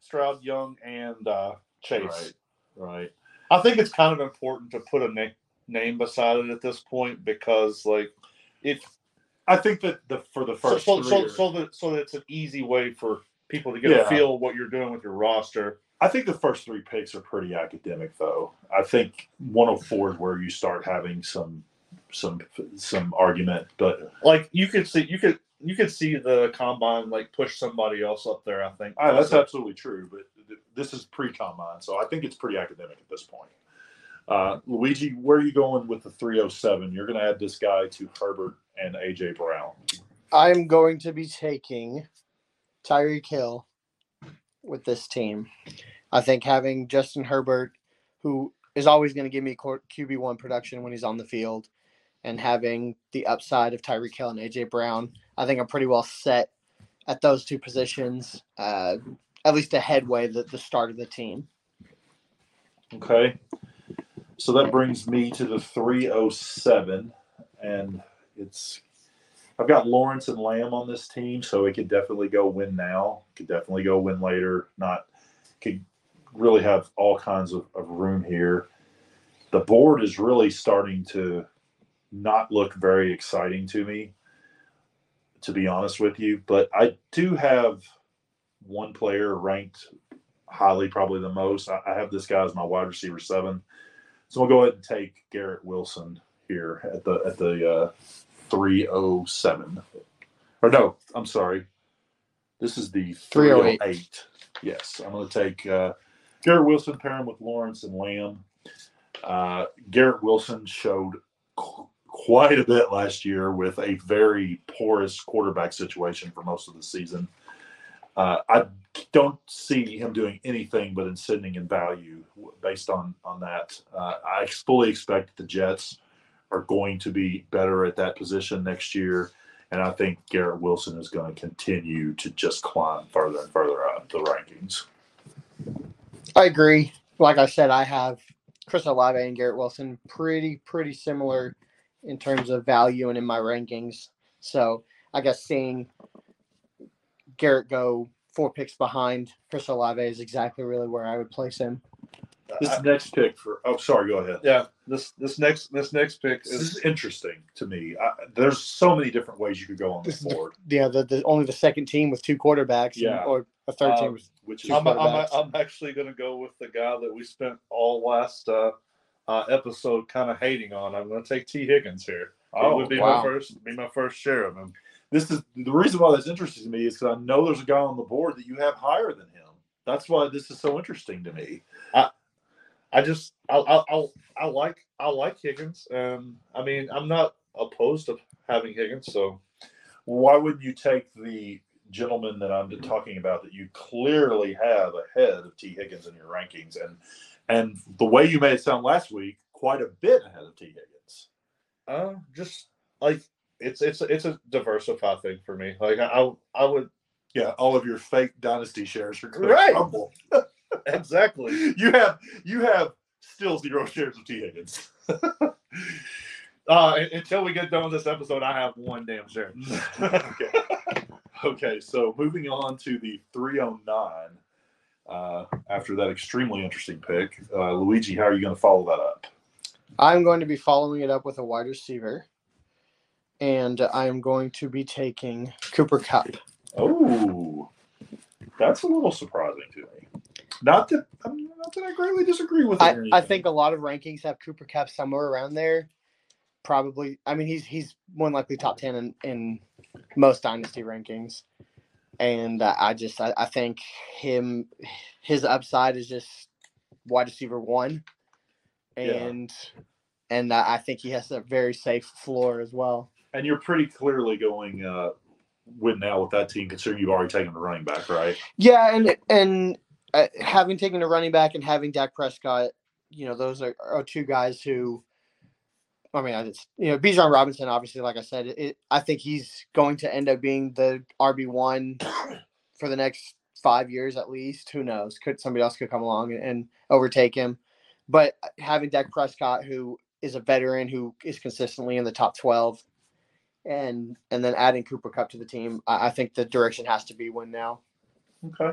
Stroud Young, and uh, Chase.
right, right.
I think it's kind of important to put a na- name beside it at this point because like it
I think that the for the first
so
three
so, so that so that's an easy way for people to get
Yeah.
a feel what you're doing with your roster.
I think the first three picks are pretty academic, though. I think 104 is where you start having some some some argument, but
Like you could see you could you could see the combine like push somebody else up there. I think
Ah, that's absolutely true. But th- this is pre-combine, so I think it's pretty academic at this point. Uh, Luigi, where are you going with the 307? You're going to add this guy to Herbert and AJ Brown.
I'm going to be taking Tyreek Hill with this team. I think having Justin Herbert, who is always going to give me QB one production when he's on the field, and having the upside of Tyreek Hill and AJ Brown, I think I'm pretty well set at those two positions. Uh, at least a headway the, the start of the team.
Okay. So that brings me to the 307. And it's, I've got Lawrence and Lamb on this team, so it could definitely go win now. Could definitely go win later. Not, could really have all kinds of, of room here. The board is really starting to not look very exciting to me, to be honest with you. But I do have one player ranked highly, probably the most. I, I have this guy as my wide receiver seven, so we'll go ahead and take Garrett Wilson here at the at the uh, three oh seven. Or no, I'm sorry. This is the
308.
308. Yes, I'm going to take uh, Garrett Wilson, pair him with Lawrence and Lamb. Uh, Garrett Wilson showed qu- quite a bit last year with a very porous quarterback situation for most of the season. Uh, I don't see him doing anything but ascending in value based on on that. Uh, I fully expect the Jets are going to be better at that position next year, and I think Garrett Wilson is going to continue to just climb further and further up the rankings.
I agree. Like I said, I have Chris Olave and Garrett Wilson pretty pretty similar in terms of value and in my rankings. So I guess seeing Garrett go four picks behind Chris Olave is exactly really where I would place him.
This
I-
next pick for oh sorry, go ahead.
yeah, this this next this next pick
This
is
is interesting to me. I, there's so many different ways you could go on
This
this
is the-
board,
Yeah, the, the only the second team with two quarterbacks, and-
Yeah.
or a third team
Um,
with
which is
I'm, I'm,
quarterbacks.
I'm actually going to go with the guy that we spent all last uh, uh, episode kind of hating on. I'm going to take T. Higgins here. it
oh
would be
wow.
my first be my first share of him.
This is the reason why that's interesting to me is because I know there's a guy on the board that you have higher than him. That's why this is so interesting to me.
I I just I I, I, I like I like Higgins. Um, I mean I'm not opposed to having Higgins. So
Why wouldn't you take the gentleman that I'm talking about that you clearly have ahead of T. Higgins in your rankings, and and the way you made it sound last week, quite a bit ahead of T. Higgins.
uh, just like it's it's it's a diversify thing for me. Like I I, I would
Yeah, all of your fake dynasty shares are going
Right.
crumble.
exactly.
You have you have still zero shares of T. Higgins.
Uh, until we get done with this episode, I have one damn share.
okay. Okay, so moving on to the 309. Uh, after that extremely interesting pick, uh, Luigi, how are you going to follow that up?
I'm going to be following it up with a wide receiver, and I am going to be taking Cooper Kupp.
Oh, that's a little surprising to me. Not that I'm not that I greatly disagree with. it
I, I think a lot of rankings have Cooper Kupp somewhere around there. Probably, I mean, he's he's more than likely top ten in, in most dynasty rankings, and uh, I just I, I think him his upside is just wide receiver one,
Yeah.
and and uh, I think he has a very safe floor as well.
And you're pretty clearly going uh, win now with that team, considering you've already taken the running back, right?
Yeah, and and uh, having taken a running back and having Dak Prescott, you know, those are, are two guys who, I mean, I just you know, Bijan Robinson, obviously, like I said, it, I think he's going to end up being the RB one for the next five years at least. Who knows? Could somebody else could come along and, and overtake him? But having Dak Prescott, who is a veteran who is consistently in the top twelve. And and then adding Cooper Kupp to the team, I, I think the direction has to be win now.
Okay.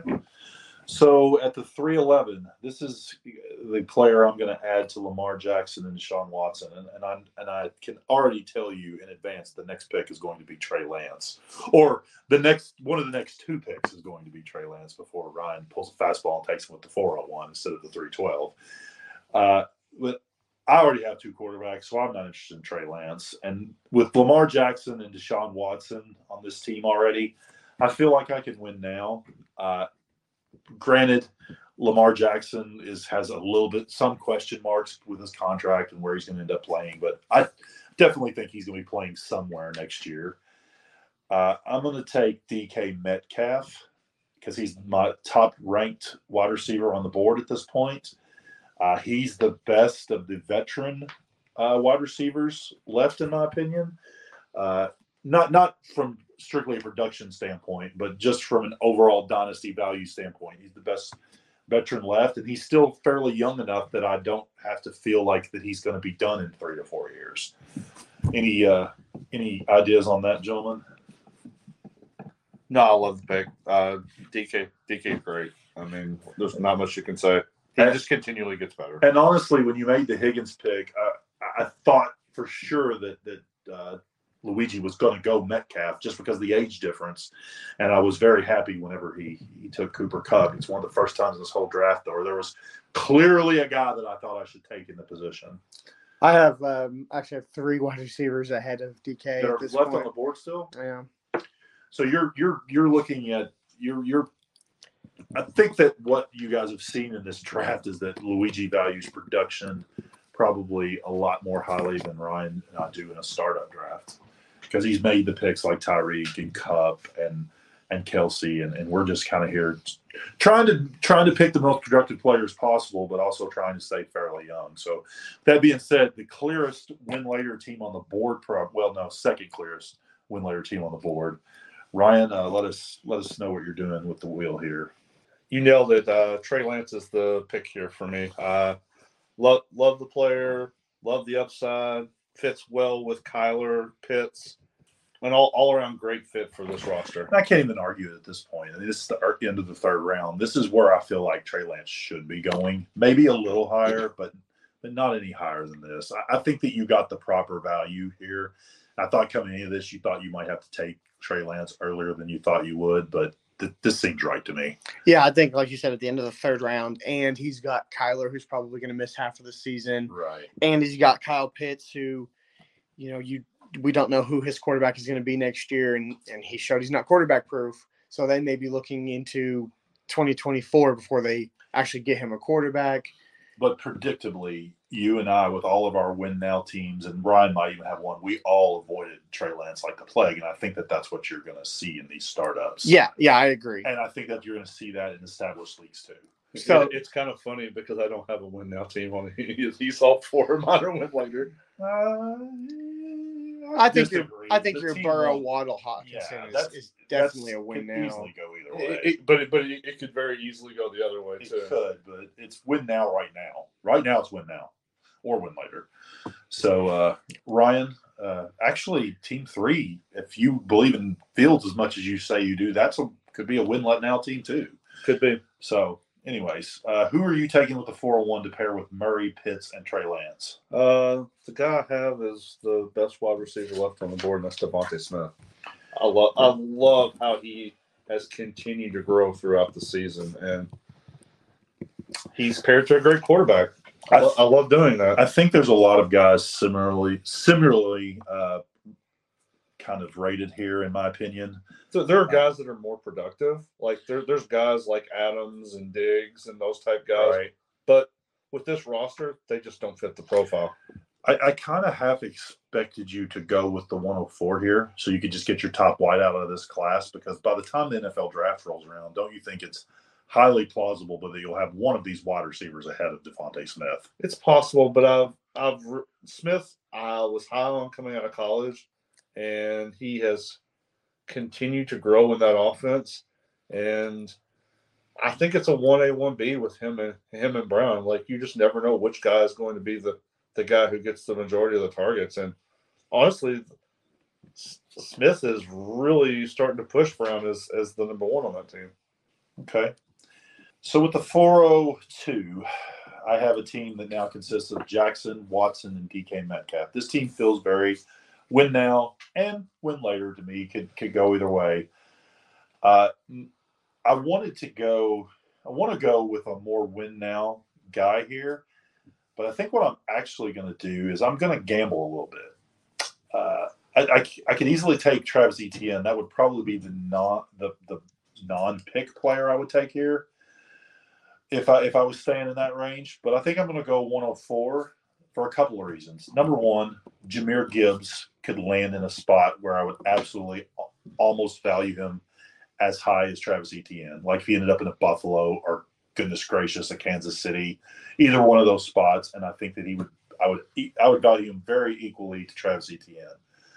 So at the 311, this is the player I'm going to add to Lamar Jackson and Deshaun Watson, and, and I and I can already tell you in advance the next pick is going to be Trey Lance, or the next one of the next two picks is going to be Trey Lance before Ryan pulls a fastball and takes him with the 401 instead of the 312. Uh, but I already have two quarterbacks, so I'm not interested in Trey Lance. And with Lamar Jackson and Deshaun Watson on this team already, I feel like I can win now. Uh, granted, Lamar Jackson is has a little bit some question marks with his contract and where he's going to end up playing, but I definitely think he's going to be playing somewhere next year. Uh, I'm going to take DK Metcalf because he's my top ranked wide receiver on the board at this point. Uh, he's the best of the veteran uh, wide receivers left, in my opinion. Uh, not not from strictly a production standpoint, but just from an overall dynasty value standpoint, he's the best veteran left, and he's still fairly young enough that I don't have to feel like that he's going to be done in three to four years. Any uh, any ideas on that, gentlemen?
No, I love the pick. Uh, DK, DK, great. I mean, there's not much you can say. He
And-
just continually gets better.
And honestly, when you made the Higgins pick, uh, I thought for sure that that uh, Luigi was going to go Metcalf just because of the age difference, and I was very happy whenever he he took Cooper Kupp. It's one of the first times in this whole draft where there was clearly a guy that I thought I should take in the position.
I have um, actually have three wide receivers ahead of DK
That are
this
left on the board still.
Yeah.
So you're you're you're looking at you're you're. I think that what you guys have seen in this draft is that Luigi values production probably a lot more highly than Ryan and I do in a startup draft because he's made the picks like Tyreek and Kupp and and Kelce and, and we're just kind of here trying to trying to pick the most productive players possible, but also trying to stay fairly young. So that being said, the clearest win later team on the board, prob- well, no, second clearest win later team on the board. Ryan, uh, let us let us know what you're doing with the wheel here.
You nailed it. Uh, Trey Lance is the pick here for me. Uh, love love the player, love the upside, fits well with Kyler Pitts, an all, all around great fit for this roster.
I can't even argue at this point. I mean, this is the end of the third round. This is where I feel like Trey Lance should be going. Maybe a little higher, but but not any higher than this. I, I think that you got the proper value here. I thought coming into this, you thought you might have to take Trey Lance earlier than you thought you would, but th- this seems right to me.
Yeah, I think like you said at the end of the third round, and he's got Kyler, who's probably going to miss half of the season,
Right.
and he's got Kyle Pitts, who, you know, you we don't know who his quarterback is going to be next year, and and he showed he's not quarterback proof, so they may be looking into 2024 before they actually get him a quarterback.
But predictably, you and I, with all of our win now teams, and Ryan might even have one, we all avoided Trey Lance like the plague. And I think that that's what you're going to see in these startups.
Yeah, yeah, I agree.
And I think that you're going to see that in established leagues too.
So-
It- it's kind of funny because I don't have a win now team on it. He's all for modern win later.
Uh, I think your
disagree.
I think
The
your
team
Burrow
won't-
Waddle
Yeah,
Hockenson
that's-
is, is
that's-
definitely a win now.
Easily go either
It-
way.
it- but it, but it, it could very easily go the other way
It
too.
could, but it's win now, right now. Right now, it's win now, or win later. So, uh, Ryan, uh, actually, Team Three, if you believe in Fields as much as you say you do, that's a could be a win let now team too.
Could be.
So, anyways, uh, who are you taking with the 401 to pair with Murray, Pitts, and Trey Lance?
Uh, the guy I have is the best wide receiver left on the board, and that's DeVonta Smith. I love I love how he has continued to grow throughout the season, and he's paired to a great quarterback. I,
I-
love doing that.
I think there's a lot of guys similarly similarly uh, kind of rated here, in my opinion.
So there are guys that are more productive. Like there, there's guys like Adams and Diggs and those type guys. But with this roster, they just don't fit the profile.
I, I kind of half expected you to go with the 104 here, so you could just get your top wide out of this class. Because by the time the NFL draft rolls around, don't you think it's highly plausible but that you'll have one of these wide receivers ahead of DeVonta Smith?
It's possible, but I've, I've Smith. I was high on coming out of college, and he has continued to grow in that offense. And I think it's a one A one B with him and him and Brown. Like you just never know which guy is going to be the the guy who gets the majority of the targets. And honestly, Smith is really starting to push Brown as as the number one on that team.
Okay. So with the 402, I have a team that now consists of Jackson, Watson, and DK Metcalf. This team feels very win now and win later to me. Could could go either way. Uh, I wanted to go. I want to go with a more win now guy here, but I think what I'm actually going to do is I'm going to gamble a little bit. Uh, I, I, I could easily take Travis Etienne. That would probably be the non the the non-pick player I would take here if I if I was staying in that range. But I think I'm going to go 104 for a couple of reasons. Number one, Jahmyr Gibbs could land in a spot where I would absolutely almost value him as high as Travis Etienne. Like if he ended up in a Buffalo or goodness gracious, a Kansas City, either one of those spots, and I think that he would. I would I would value him very equally to Travis Etienne.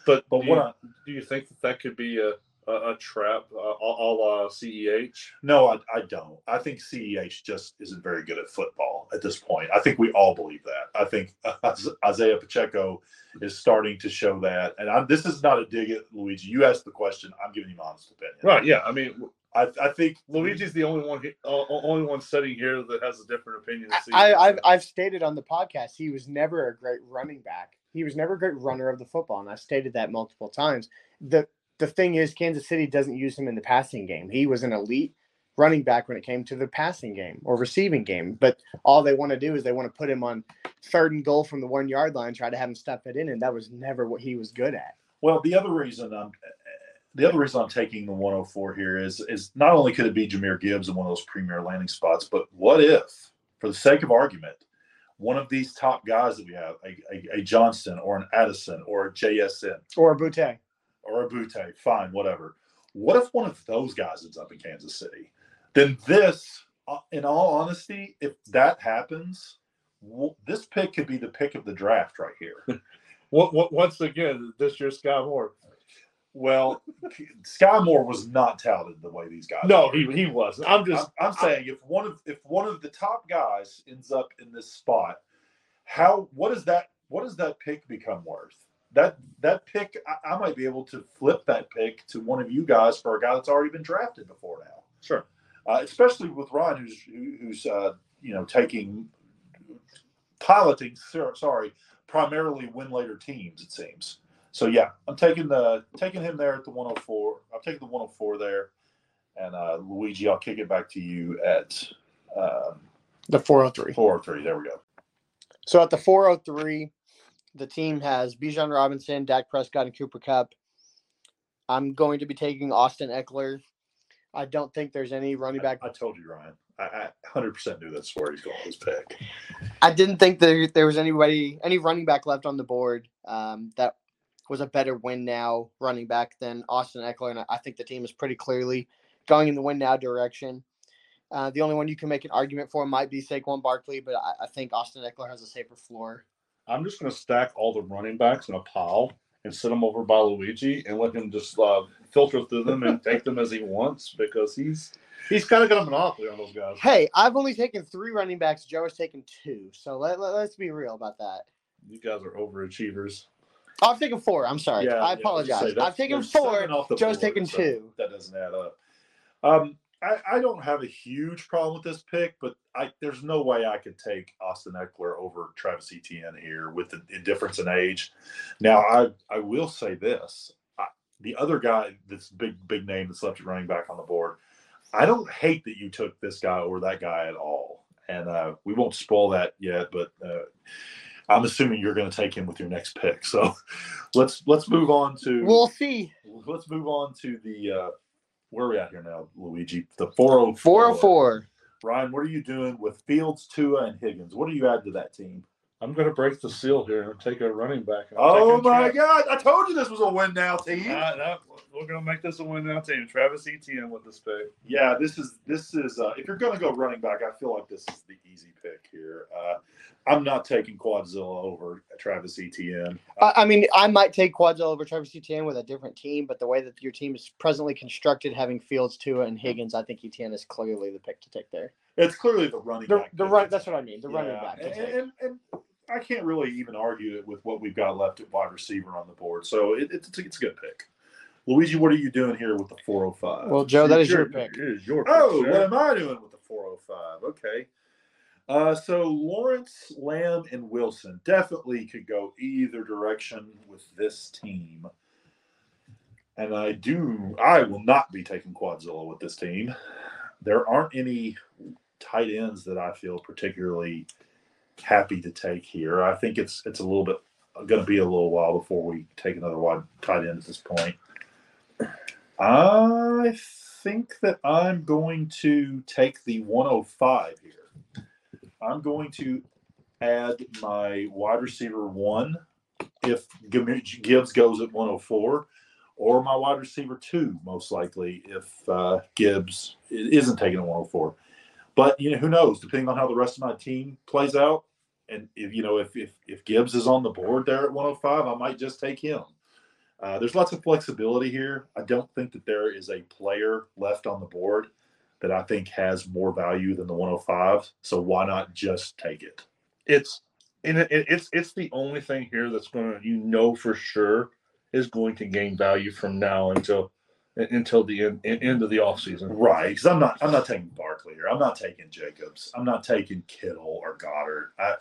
But
But
do
what
you,
I,
do you think that that could be a a, a trap, uh, a a la CEH?
No, I, I don't. I think CEH just isn't very good at football at this point. I think we all believe that. I think uh, Isaiah Pacheco is starting to show that. And I'm, this is not a dig at Luigi. You asked the question. I'm giving you my honest opinion.
Right. Yeah. I mean,
I, I think
Luigi's the only one, he- uh, only one sitting here that has a different opinion. than
I, I've, I've stated on the podcast he was never a great running back. He was never a great runner of the football, and I stated that multiple times. the The thing is, Kansas City doesn't use him in the passing game. He was an elite running back when it came to the passing game or receiving game. But all they want to do is they want to put him on third and goal from the one yard line, try to have him stuff it in, and that was never what he was good at.
Well, the other reason I'm the other reason I'm taking the 104 here is is not only could it be Jahmyr Gibbs in one of those premier landing spots, but what if, for the sake of argument, one of these top guys that we have, a, a, a Johnston or an Addison or a JSN
Or Boutte.
Or a Boutte, fine, whatever. What if one of those guys ends up in Kansas City? Then this, uh, in all honesty, if that happens, this pick could be the pick of the draft right here.
What, what, once again, this year Skyy Moore.
Well, Skyy Moore was not touted the way these guys.
No,
are.
he, he wasn't. I'm just.
I'm, I'm saying if one of if one of the top guys ends up in this spot, how what does that what does that pick become worth? That that pick, I, I might be able to flip that pick to one of you guys for a guy that's already been drafted before now.
Sure.
Uh, especially with Ron, who's who's uh, you know taking piloting. Sorry, primarily win later teams. It seems. So yeah, I'm taking the taking him there at the 104. I'm taking the 104 there, and uh, Luigi, I'll kick it back to you at um,
The 403.
403. There we go.
So at the 403, the team has Bijan Robinson, Dak Prescott, and Cooper Cup. I'm going to be taking Austin Ekeler. I don't think there's any running back.
I, I told you, Ryan. I, I 100% knew that's where he's going with his pick.
I didn't think there, there was anybody, any running back left on the board um, that was a better win now running back than Austin Ekeler. And I- think the team is pretty clearly going in the win now direction. Uh, the only one you can make an argument for might be Saquon Barkley, but I, I think Austin Ekeler has a safer floor.
I'm just going to stack all the running backs in a pile and sit them over by Luigi and let him just uh, filter through them and take them as he wants because he's he's kind of got a monopoly on those guys.
Hey, I've only taken three running backs. Joe has taken two. So let, let, us be real about that.
You guys are overachievers.
Oh, I've taken four. I'm sorry.
Yeah, yeah,
I apologize.
that's-
I've taken four. Joe's
board,
taken
so
two.
That doesn't add up. Um, I, I don't have a huge problem with this pick, but I there's no way I could take Austin Ekeler over Travis Etienne here with the, difference in age. Now, I I will say this: I, the other guy, this big big name that's left at running back on the board, I don't hate that you took this guy over that guy at all. and uh, we won't spoil that yet. But uh, I'm assuming you're going to take him with your next pick. So let's let's move on to
We'll see.
let's move on to the uh, where are we at here now, Luigi? The 404.
404.
Ryan, what are you doing with Fields, Tua, and Higgins? What do you add to that team?
I'm going to break the seal here and take a running back. I'm
Oh my
Tra-
God! I told you this was a win now team.
Uh, no, we're going to make this a win now team. Travis Etienne with this pick.
Yeah, this is this is uh, if you're going to go running back, I feel like this is the easy pick here. Uh, I'm not taking Quadzilla over Travis Etienne.
I, I mean, I might take Quadzilla over Travis Etienne with a different team, but the way that your team is presently constructed, having Fields, Tua, and Higgins, I think Etienne is clearly the pick to take there.
It's clearly the running
The,
back.
the
pick.
run, that's what I mean. The running back. to
and, and, and I can't really even argue it with what we've got left at wide receiver on the board. So it, it's a, it's a good pick. Luigi, what are you doing here with the 405?
Well, Joe, that is your
It
pick.
is your pick.
Oh,
sir.
what am I doing with the 405? Okay. Uh, so Lawrence, Lamb, and Wilson definitely could go either direction with this team. And I do, I will not be taking Quadzilla with this team. There aren't any tight ends that I feel particularly happy to take here. I think it's it's a little bit going to be a little while before we take another wide tight end at this point. I think that I'm going to take the 105 here. I'm going to add my wide receiver one if Gibbs goes at 104, or my wide receiver two, most likely, if uh, Gibbs isn't taking at 104. But you know, who knows? Depending on how the rest of my team plays out, and if you know if if, if Gibbs is on the board there at 105, I might just take him. Uh, there's lots of flexibility here. I don't think that there is a player left on the board that I think has more value than the 105. So why not just take it?
it's and it, it's it's the only thing here that's going to you know for sure is going to gain value from now until until the end end of the off season.
Right, because I'm not I'm not taking Barkley here. I'm not taking Jacobs. I'm not taking Kittle or Goedert. I,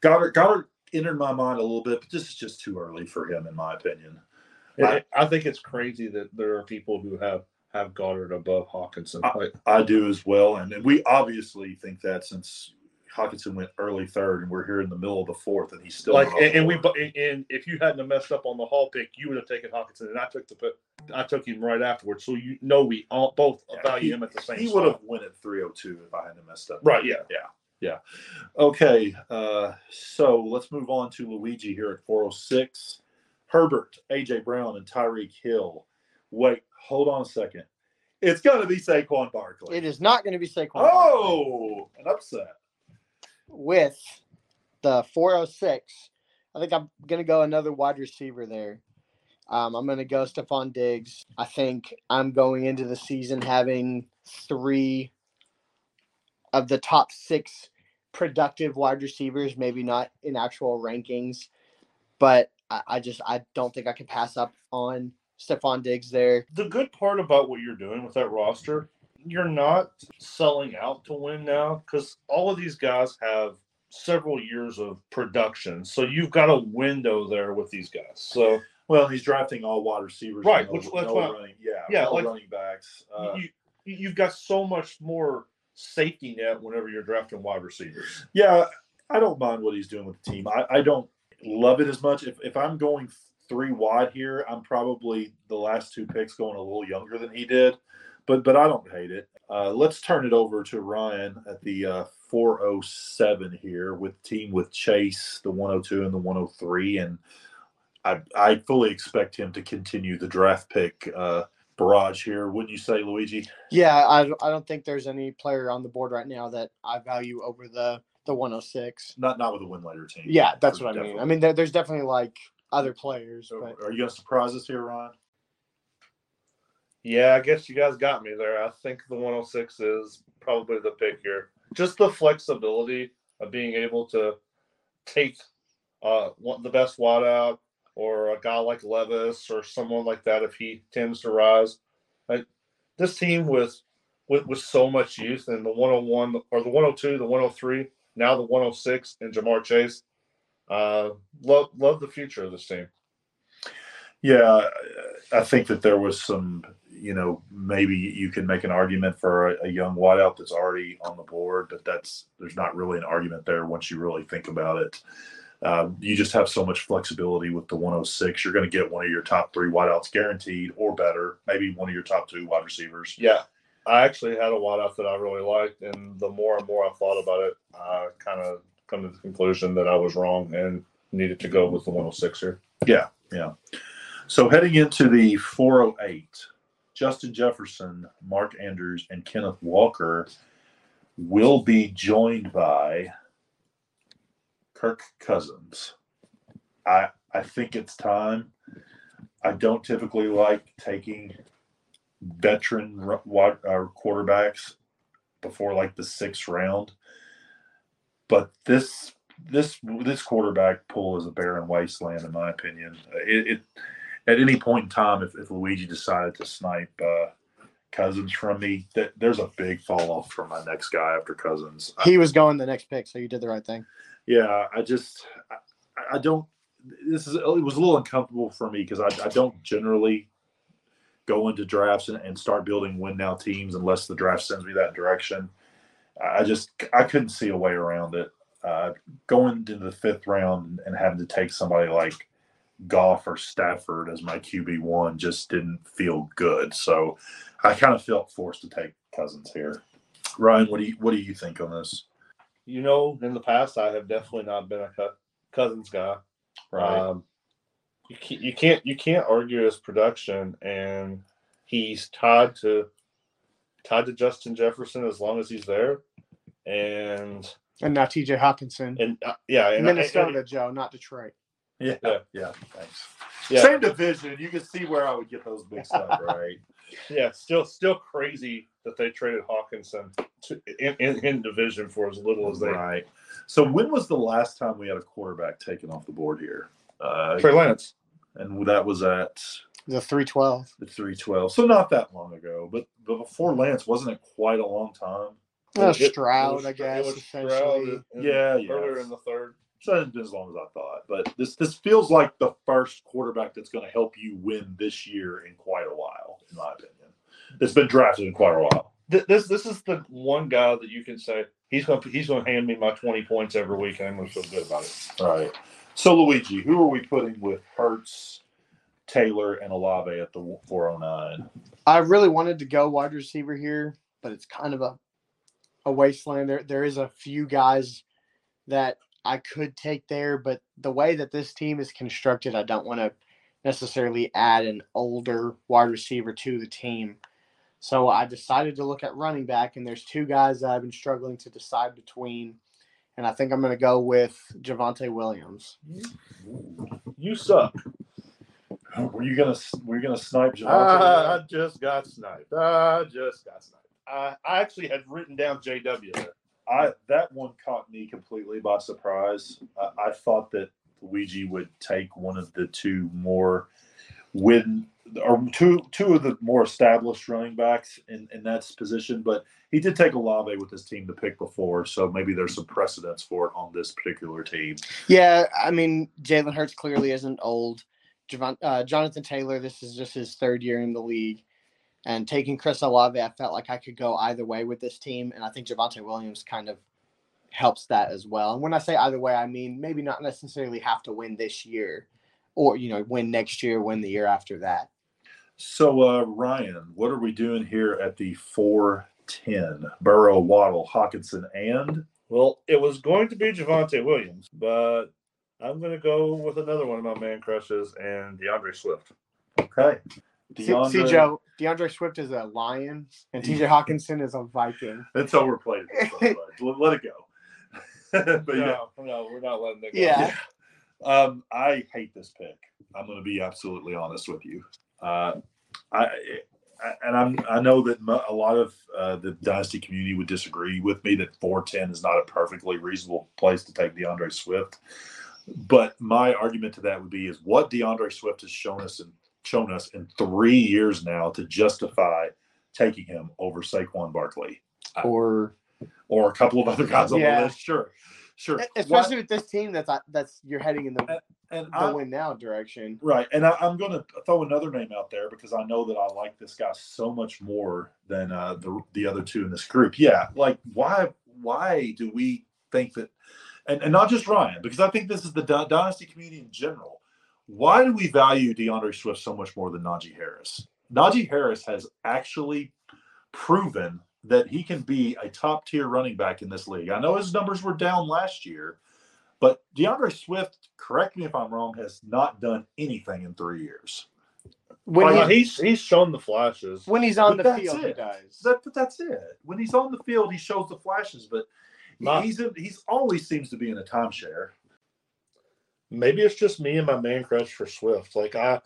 Goedert Goedert entered my mind a little bit, but this is just too early for him, in my opinion.
I, I think it's crazy that there are people who have have Goedert above Hockenson. Like,
I do as well, and, we obviously think that since Hockenson went early third, and we're here in the middle of the fourth, and he's still
like and, and we and if you hadn't have messed up on the Hall pick, you would have taken Hockenson, and I took the. I took him right afterwards. So you know we all both
Yeah,
value
he-
him at the same.
he
spot.
would have went at 302 if I hadn't messed up.
Right, yeah.
yeah, yeah. Okay, uh, so let's move on to Luigi here at 406. Herbert, AJ Brown, and Tyreek Hill. Wait, hold on a second. It's going to be Saquon Barkley.
It is not going to be Saquon. Barkley.
Oh, an upset.
with the 406, I think I'm going to go another wide receiver there. Um, I'm going to go Stefon Diggs. I think I'm going into the season having three of the top six productive wide receivers, maybe not in actual rankings, but I, I just I don't think I can pass up on Stefon Diggs there.
the good part about what you're doing with that roster, you're not selling out to win now because all of these guys have several years of production. So you've got a window there with these guys. So
Well, he's drafting all wide receivers.
Right,
no,
which- that's
no
what-
running, yeah,
yeah,
no
like-
running backs. Uh,
you, you- you've got so much more safety net whenever you're drafting wide receivers.
Yeah, I don't mind what he's doing with the team. I, I don't love it as much. If, if I'm going three wide here, I'm probably the last two picks going a little younger than he did, but but I don't hate it. Uh, let's turn it over to Ryan at the uh, 407 here with team with Chase, the 102 and the 103, and I I fully expect him to continue the draft pick uh, barrage here. Wouldn't you say, Luigi?
Yeah, I, I don't think there's any player on the board right now that I value over the the 106.
Not not with a win later team.
Yeah, that's what I mean. I mean, there, there's definitely like other players,
So
but
are you going to surprise us here, Ron?
Yeah, I guess you guys got me there. I think the 106 is probably the pick here. Just the flexibility of being able to take uh, the best wide out or a guy like Levis or someone like that if he tends to rise. Like this team with, with with so much youth and the 101 or the 102, the 103, now the 106 and Ja'Marr Chase. Uh, love love the future of this team.
Yeah, I think that there was some. you know, maybe you can make an argument for a, a young wideout that's already on the board, but that's there's not really an argument there once you really think about it. Um, you just have so much flexibility with the 106. You're going to get one of your top three wideouts guaranteed or better, maybe one of your top two wide receivers.
Yeah, I actually had a wideout that I really liked, and the more and more I thought about it, I kind of come to the conclusion that I was wrong and needed to go with the 106 here.
Yeah, yeah. So heading into the 408, Justin Jefferson, Mark Andrews, and Kenneth Walker will be joined by Kirk Cousins. I I think it's time. I don't typically like taking veteran uh, quarterbacks before like the sixth round, but this this this quarterback pool is a barren wasteland in my opinion. Uh, It, it at any point in time, if, if Luigi decided to snipe uh, Cousins from me, that there's a big fall off from my next guy after Cousins. I-
He was going the next pick, so you did the right thing.
yeah, I just I, I don't. This is it was a little uncomfortable for me because I, I don't generally go into drafts and, and start building win now teams unless the draft sends me that direction. I just I couldn't see a way around it. Uh, going into the fifth round and having to take somebody like Goff or Stafford as my QB one just didn't feel good. So I kind of felt forced to take Cousins here. Ryan, what do you what do you think on this?
You know, in the past, I have definitely not been a Cousins guy. Um, you can't, you can't you can't argue his production, and he's tied to tied to Justin Jefferson as long as he's there, and
And now TJ Hockenson.
and uh, yeah, and,
Minnesota, Joe, not Detroit.
Yeah,
Yeah.
yeah, thanks.
yeah,
Same division. You can see where I would get those mixed up, right?
yeah, still still crazy that they traded Hockenson to, in, in in division for as little as they
right. So when was the last time we had a quarterback taken off the board here? Uh,
Trey Lance.
and that was at
The 312.
the three twelve. So not that long ago, but but before Lance, wasn't it quite a long time?
Uh,
It- it
Stroud,
was-
I
it
guess,
was Stroud in-
Yeah, yeah.
Earlier in the third.
So it hasn't been as long as I thought. But this this feels like the first quarterback that's going to help you win this year in quite a while, in my opinion. It's been drafted in quite a while.
This this is the one guy that you can say he's going to he's going to hand me my twenty points every week, and I'm going to feel good about it.
All right. So Luigi, who are we putting with Hurts, Taylor, and Olave at the 409?
I really wanted to go wide receiver here, but it's kind of a a wasteland. There there is a few guys that I could take there, but the way that this team is constructed, I don't want to necessarily add an older wide receiver to the team. So I decided to look at running back, and there's two guys that I've been struggling to decide between. And I think I'm going to go with Javonte Williams.
You suck.
Were you gonna were you gonna snipe Javonte?
I just got sniped. I just got sniped. I, I actually had written down JW there.
I that one caught me completely by surprise. I, I thought that Luigi would take one of the two more win or two two of the more established running backs in, in that position, but he did take Olave with his team to pick before, so maybe there's some precedence for it on this particular team.
Yeah, I mean, Jalen Hurts clearly isn't old. Javon, uh, Jonathan Taylor, this is just his third year in the league. And taking Chris Olave, I felt like I could go either way with this team. And I think Javonte Williams kind of helps that as well. And when I say either way, I mean maybe not necessarily have to win this year or, you know, win next year, win the year after that.
So uh, Ryan, what are we doing here at the four ten? Burrow, Waddle, Hockenson, and
Well, it was going to be Javante Williams, but I'm going to go with another one of my man crushes and DeAndre Swift.
okay.
See, see, Joe, DeAndre Swift is a Lion and TJ Hockenson is a Viking.
That's overplayed. Let, let it go. but yeah,
no, no, we're not letting that go.
Yeah.
um, I hate this pick. I'm going to be absolutely honest with you. Uh, I, I and I'm I know that a lot of uh, the dynasty community would disagree with me that 410 is not a perfectly reasonable place to take DeAndre Swift. But my argument to that would be is what DeAndre Swift has shown us and shown us in three years now to justify taking him over Saquon Barkley
Or
or a couple of other guys on
Yeah.
the list. Sure, sure.
especially with this team that's that's you're heading in the
and
the
I,
win now direction.
Right, and I, I'm going to throw another name out there because I know that I like this guy so much more than uh, the the other two in this group. Yeah, like why why do we think that, and, and not just Ryan, because I think this is the dynasty community in general. Why do we value DeAndre Swift so much more than Najee Harris? Najee Harris has actually proven that he can be a top tier running back in this league. I know his numbers were down last year, but DeAndre Swift, correct me if I'm wrong, has not done anything in three years.
When,
Well,
he,
he's he's shown the flashes.
when he's on
But
the
that's
field, he
it.
does.
That, but that's it. When he's on the field, he shows the flashes, but
Not-
he's in, he's always seems to be in a timeshare.
Maybe it's just me and my man crush for Swift. Like I,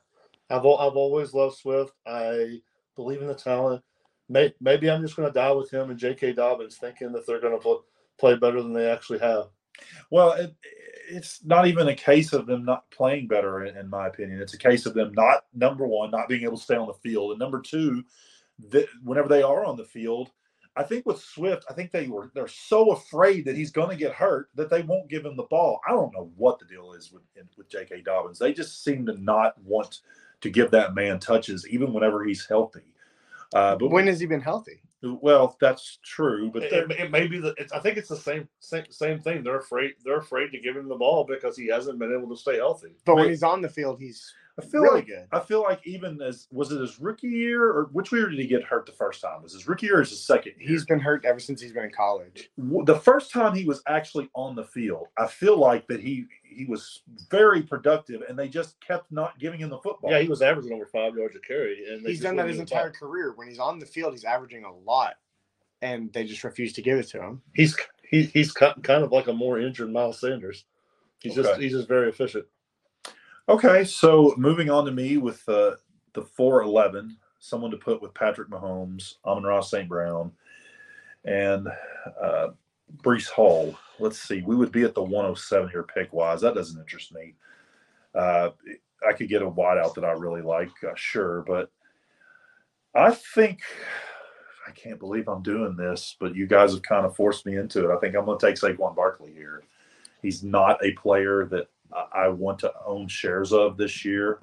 I've I've always loved Swift. I believe in the talent. May, maybe I'm just going to die with him and J.K. Dobbins, thinking that they're going to play, play better than they actually have.
Well, it, it's not even a case of them not playing better, in, in my opinion. It's a case of them not number one, not being able to stay on the field, and number two, that whenever they are on the field, I think with Swift, I think they were they're so afraid that he's going to get hurt that they won't give him the ball. I don't know what the deal is with with J.K. Dobbins. They just seem to not want to give that man touches, even whenever he's healthy. Uh, but
when has he been healthy?
well, that's true, but
It, it, it may be that it's, I think it's the same, same same thing. They're afraid they're afraid to give him the ball because he hasn't been able to stay healthy.
But when he's on the field, he's
I feel
really
like
good.
I feel like even as was it his rookie year or which year did he get hurt the first time? Was his rookie year or his second year?
He's been hurt ever since he's been in college.
The first time he was actually on the field. I feel like that he he was very productive, and they just kept not giving him the football.
Yeah, he was averaging over five yards a carry, and
He's done that his
give him ball.
entire career. When he's on the field, he's averaging a lot, and they just refuse to give it to him.
He's he, he's kind of like a more injured Miles Sanders. He's just he's just very efficient.
Okay, so moving on to me with uh, the four eleven, someone to put with Patrick Mahomes, Amon-Ra St. Brown, and uh, Breece Hall. Let's see, we would be at the one hundred seven here pick wise. That doesn't interest me. Uh, I could get a wideout that I really like, uh, sure, but I think I can't believe I'm doing this, but you guys have kind of forced me into it. I think I'm going to take Saquon Barkley here. He's not a player that I- want to own shares of this year.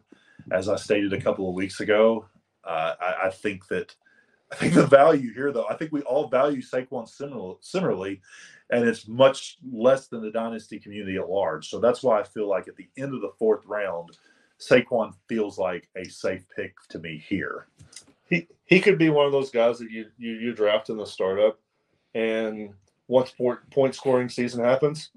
As I stated a couple of weeks ago, uh, I, I think that I think the value here, though, I think we all value Saquon similar, similarly, and it's much less than the dynasty community at large. So that's why I feel like at the end of the fourth round, Saquon feels like a safe pick to me here.
He he could be one of those guys that you you, you draft in the startup, and once point, point scoring season happens,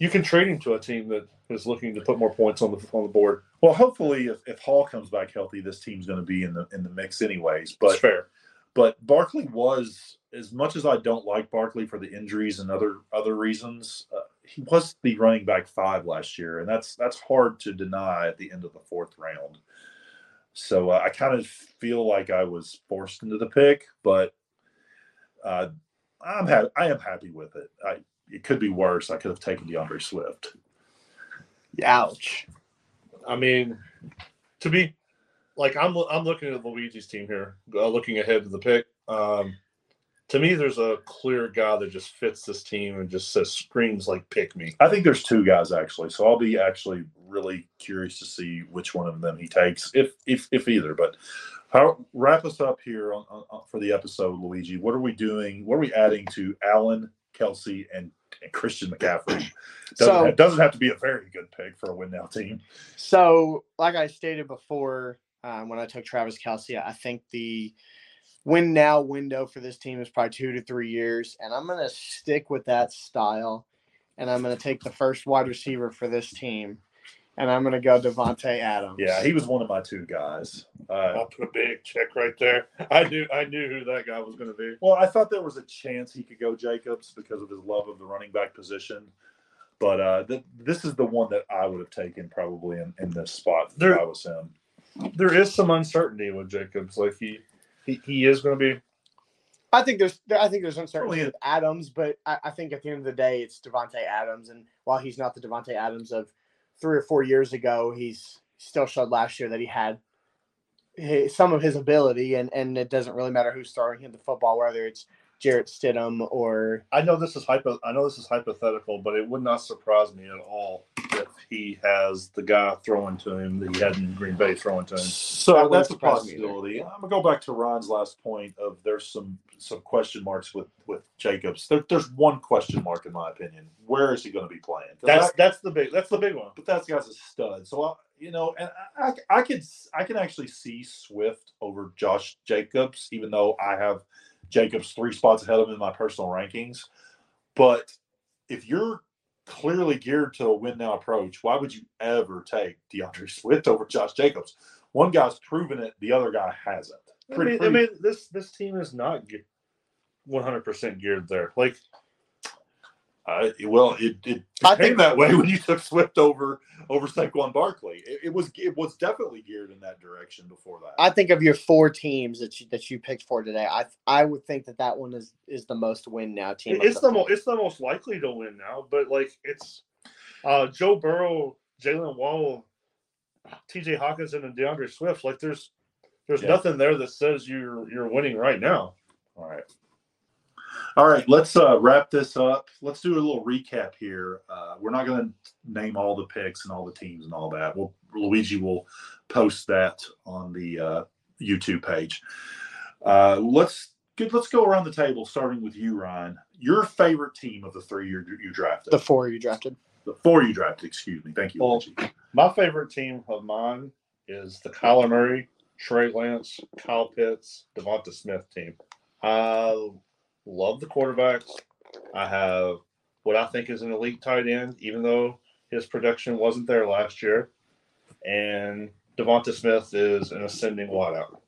you can trade him to a team that is looking to put more points on the on the board.
Well, hopefully, if, if Hall comes back healthy, this team's going to be in the in the mix anyways.
But fair.
but Barkley was as much as I don't like Barkley for the injuries and other other reasons, uh, he was the running back five last year, and that's that's hard to deny at the end of the fourth round. So uh, I kind of feel like I was forced into the pick, but uh, I'm ha- I am happy with it. I it could be worse. I could have taken DeAndre Swift.
Ouch.
I mean, to be like I'm I'm looking at Luigi's team here, uh, looking ahead to the pick. Um, to me, there's a clear guy that just fits this team and just says screams like "pick me."
I think there's two guys actually, so I'll be actually really curious to see which one of them he takes, if if if either. But how wrap us up here on, on, on- for the episode, Luigi? What are we doing? What are we adding to Allen, Kelce, and, and Christian McCaffrey? Doesn't,
So-
have, doesn't have to be a very good pick for a win now team.
So, like I stated before, um, when I took Travis Kelce, I think the win now window for this team is probably two to three years, and I'm going to stick with that style, and I'm going to take the first wide receiver for this team, and I'm going to go Davante Adams.
Yeah, he was one of my two guys. Uh,
I'll put a big check right there. I knew I knew who that guy was going to be.
Well, I thought there was a chance he could go Jacobs because of his love of the running back position. But uh, th- this is the one that I would have taken probably in, in this spot if
There-
I was him.
There is some uncertainty with Jacobs. Like he he, he is going to be.
I think there's I think there's uncertainty with Adams, but I, I think at the end of the day, it's Davante Adams, and while he's not the Davante Adams of three or four years ago, he's still showed last year that he had hi- some of his ability, and and it doesn't really matter who's throwing him the football, whether it's Jarrett Stidham or
I know this is hypo. I know this is hypothetical, but it would not surprise me at all if he has the guy throwing to him that he had in Green Bay throwing to him.
So
That
that's a
surprise me either.
possibility. I'm gonna go back to Ron's last point of there's some some question marks with with Jacobs. There, there's one question mark in my opinion. Where is he going to be playing? 'Cause
That's
that-
that's the big that's the big one.
but that guy's a stud. So I, you know, and I, I, I could I can actually see Swift over Josh Jacobs, even though I have Jacobs three spots ahead of him in my personal rankings. But if you're clearly geared to a win now approach, why would you ever take DeAndre Swift over Josh Jacobs? One guy's proven it, the other guy hasn't.
I
Pretty,
I mean, this this team is not one hundred percent geared there. Like
Uh, well, it, it
I
became
think-
that way when you took Swift over over Saquon Barkley. It, it was it was definitely geared in that direction before that.
I think of your four teams that you that you picked for today. I I would think that that one is is the most win now team.
it's the most it's the most likely to win now, but like it's uh Joe Burrow, Jaylen Waddle, T.J. Hockenson, and DeAndre Swift. Like there's there's
Yeah.
nothing there that says you're you're winning right now.
All right. All right, let's uh, wrap this up. Let's do a little recap here. Uh, we're not going to name all the picks and all the teams and all that. We'll, Luigi will post that on the uh, YouTube page. Uh, let's good. Let's go around the table, starting with you, Ryan. Your favorite team of the three you, you drafted,
the four you drafted.
the four you drafted. Excuse me. Thank you,
Well,
Luigi.
My favorite team of mine is the Kyler Murray, Trey Lance, Kyle Pitts, DeVonta Smith team. I love the quarterbacks. I have what I think is an elite tight end, even though his production wasn't there last year. And DeVonta Smith is an ascending wideout.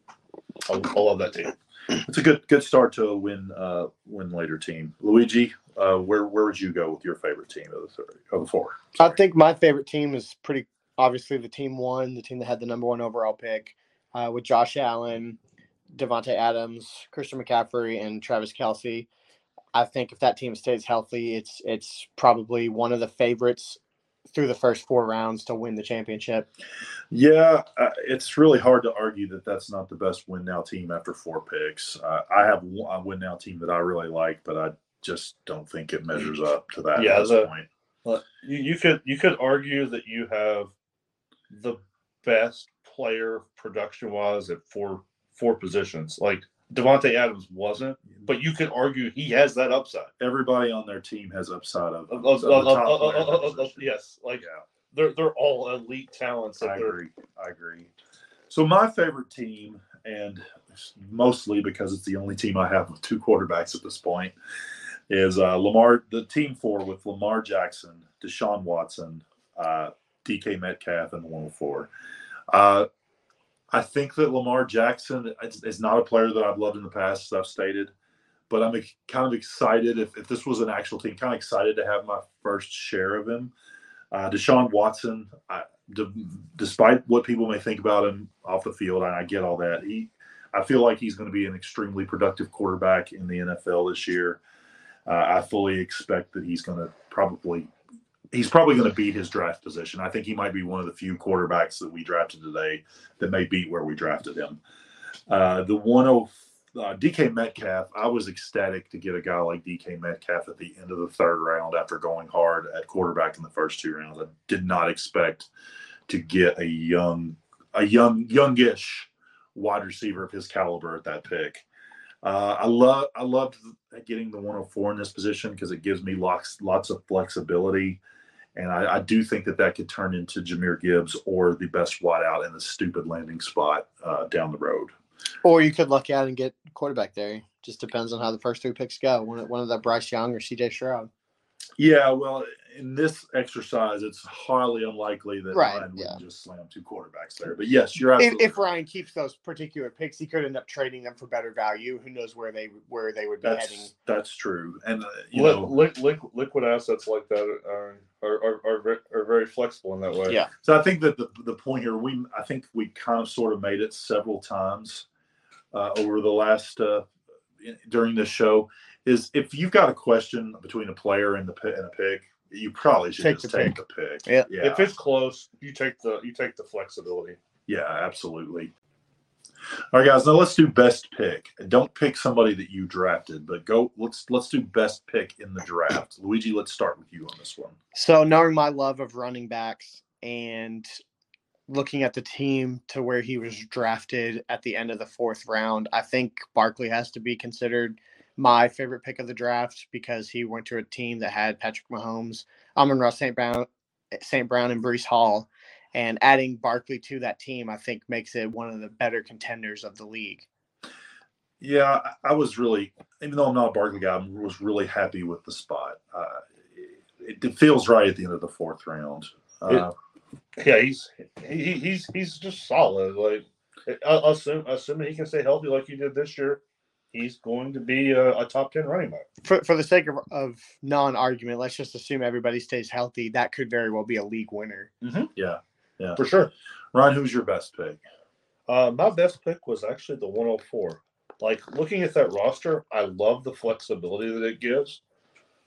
I, I love that team.
It's a good good start to a win uh, win later team. Luigi, uh, where where would you go with your favorite team of the three of the four?
I think my favorite team is pretty obviously the team one, the team that had the number one overall pick, uh, with Josh Allen, Davante Adams, Christian McCaffrey, and Travis Kelce. I think if that team stays healthy, it's it's probably one of the favorites through the first four rounds to win the championship.
Yeah, uh, it's really hard to argue that that's not the best win now team after four picks. Uh, I have one- a win now team that I really like, but I just don't think it measures up to that
Yeah,
at this
the-
point.
You, you could you could argue that you have the best player production wise at four four positions. Like Davante Adams wasn't, but you could argue he has that upside.
Everybody on their team has upside of,
yes, like
yeah.
they're they're all elite talents.
I agree. I agree. So my favorite team, and mostly because it's the only team I have with two quarterbacks at this point, is uh, Lamar. The team four with Lamar Jackson, Deshaun Watson, uh, DK Metcalf, and the 104. Uh, I think that Lamar Jackson is, is not a player that I've loved in the past, as I've stated. But I'm kind of excited if, if this was an actual team, kind of excited to have my first share of him. Uh, Deshaun Watson, I, d- despite what people may think about him off the field, and I get all that. He, I feel like he's going to be an extremely productive quarterback in the NFL this year. Uh, I fully expect that he's going to probably, he's probably going to beat his draft position. I think he might be one of the few quarterbacks that we drafted today that may beat where we drafted him. Uh, the 10, uh, DK Metcalf, I was ecstatic to get a guy like DK Metcalf at the end of the third round after going hard at quarterback in the first two rounds. I did not expect to get a young, a young, youngish wide receiver of his caliber at that pick. Uh, I love, I loved getting the 104 in this position because it gives me lots, lots of flexibility. And I, I do think that that could turn into Jahmyr Gibbs or the best wideout in the stupid landing spot uh, down the road.
Or you could luck out and get quarterback there. Just depends on how the first three picks go. One of, the Bryce Young or CJ Stroud.
Yeah, well, in this exercise, it's highly unlikely that
Right,
Ryan wouldn't just slam two quarterbacks there. But yes, you're
If,
absolutely
if Ryan keeps those particular picks, he could end up trading them for better value. Who knows where they where they would be heading?
that's that's true. And uh, you
li-
know,
li- li- liquid assets like that are are, are, are, are very flexible in that way.
Yeah.
so I think that the the point here, we I think we kind of sort of made it several times uh, over the last uh, in- during this show is if you've got a question between a player and the and a pick, you probably should
Take
just
the
take
pick.
the pick.
Yeah.
yeah.
If it's close, you take the you take the flexibility.
Yeah, absolutely. All right, guys. Now let's do best pick. Don't pick somebody that you drafted, but go. Let's let's do best pick in the draft. Luigi, let's start with you on this one.
So knowing my love of running backs and looking at the team to where he was drafted at the end of the fourth round, I think Barkley has to be considered my favorite pick of the draft because he went to a team that had Patrick Mahomes, Amon-Ra St. Brown, St. Brown, and Breece Hall. And adding Barkley to that team, I think, makes it one of the better contenders of the league.
Yeah, I, I was really, even though I'm not a Barkley guy, I was really happy with the spot. Uh, it, it, feels right at the end of the fourth round. Uh,
it, yeah, he's he, he's he's just solid. Like, assume, assuming he can stay healthy like he did this year, he's going to be a, a, top 10 running back.
For, for the sake of, of non argument, let's just assume everybody stays healthy. That could very well be a league winner.
Mm-hmm. Yeah. Yeah.
For sure.
Ron, who's your best pick?
Uh, my best pick was actually the 104. Like looking at that roster, I love the flexibility that it gives.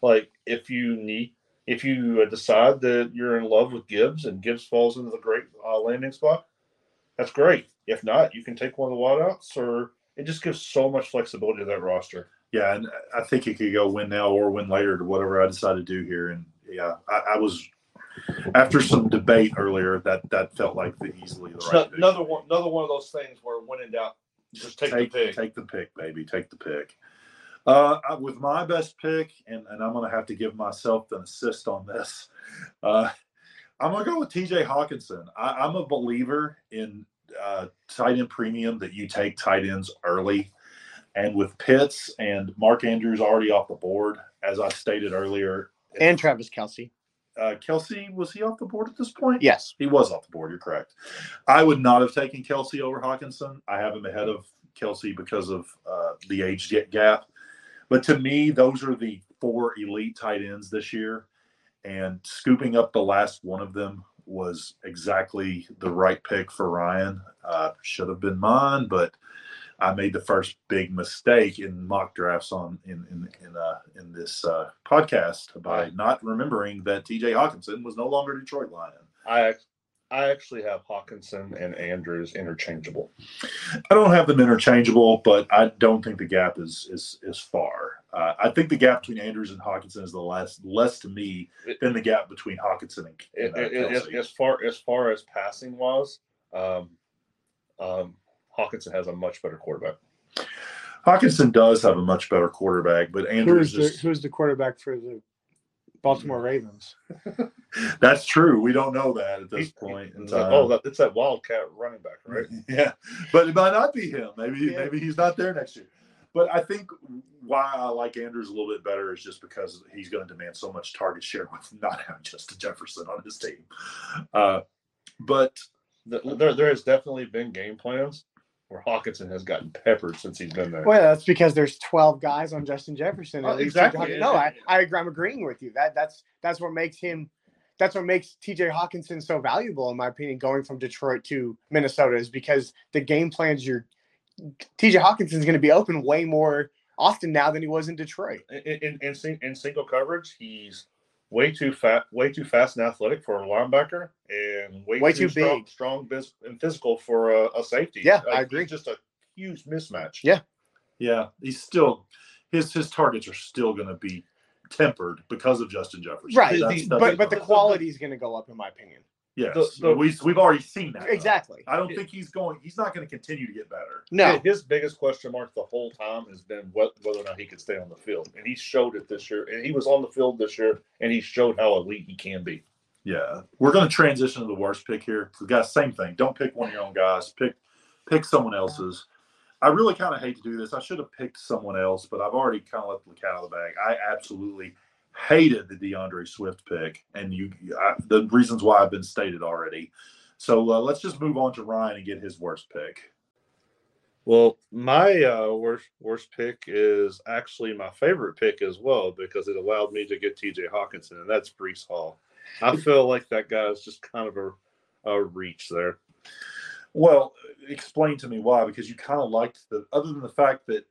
Like if you need, if you decide that you're in love with Gibbs and Gibbs falls into the great uh, landing spot, that's great. If not, you can take one of the wideouts or it just gives so much flexibility to that roster.
Yeah, and I think it could go win now or win later to whatever I decide to do here. And yeah, I, I was after some debate earlier that that felt like the easily the right.
Another one, another one of those things where when in doubt, just take, take the pick.
Take the pick, baby. Take the pick. Uh, with my best pick, and, and I'm going to have to give myself an assist on this. Uh, I'm going to go with TJ Hockenson. I, am a believer in uh, tight end premium that you take tight ends early. And with Pitts and Mark Andrews already off the board, as I stated earlier,
and Travis Kelce.
Uh, Kelce was he off the board at this point?
Yes,
he was off the board. You're correct. I would not have taken Kelce over Hockenson. I have him ahead of Kelce because of uh, the age gap. But to me, those are the four elite tight ends this year, and scooping up the last one of them was exactly the right pick for Ryan. Uh, should have been mine, but I made the first big mistake in mock drafts on in in in, uh, in this uh, podcast by not remembering that T.J. Hockenson was no longer Detroit Lion.
I I actually have Hockenson and Andrews interchangeable.
I don't have them interchangeable, but I don't think the gap is is is far. Uh, I think the gap between Andrews and Hockenson is the less less to me than the gap between Hockenson and, and uh,
it, it, as, as, far as far as passing was, um, um, Hockenson has a much better quarterback.
Hockenson does have a much better quarterback, but Andrews
who's the, who's the quarterback for the Baltimore Ravens.
That's true. We don't know that at this point in time.
Oh, that, it's that Wildcat running back, right?
yeah, but it might not be him. Maybe yeah. maybe he's not there next year. But I think why I like Andrews a little bit better is just because he's going to demand so much target share with not having Justin Jefferson on his team. Uh, but
there, there has definitely been game plans where Hockenson has gotten peppered since he's been there.
Well, that's because there's 12 guys on Justin Jefferson. Oh, exactly. No, I, I agree. I'm agreeing with you. That that's that's what makes him. That's what makes TJ Hockenson so valuable, in my opinion, going from Detroit to Minnesota is because the game plans you're TJ Hockenson is going to be open way more often now than he was in Detroit.
In, in, in, in single coverage, he's way too fat, way too fast and athletic for a linebacker, and way,
way too, too
strong,
big,
strong and physical for a, a safety.
Yeah, like, I agree.
Just a huge mismatch.
Yeah,
yeah. He's still his his targets are still going to be tempered because of Justin Jefferson.
Right, that's, that's but but the quality is going to go up, in my opinion.
Yes, the, the, we, we've already seen that.
Exactly.
I don't think he's going. He's not going to continue to get better.
No,
his biggest question mark the whole time has been what, whether or not he could stay on the field, and he showed it this year. And he was on the field this year, and he showed how elite he can be.
Yeah, we're going to transition to the worst pick here. The guys, same thing. Don't pick one of your own guys. Pick pick someone else's. I really kind of hate to do this. I should have picked someone else, but I've already kind of let the cat out of the bag. I absolutely hated the DeAndre Swift pick, and you I, the reasons why I've been stated already. So uh, let's just move on to Ryan and get his worst pick.
Well, my uh, worst worst pick is actually my favorite pick as well because it allowed me to get T.J. Hockenson, and that's Breece Hall. I feel like that guy is just kind of a, a reach there.
Well, explain to me why, because you kind of liked the other than the fact that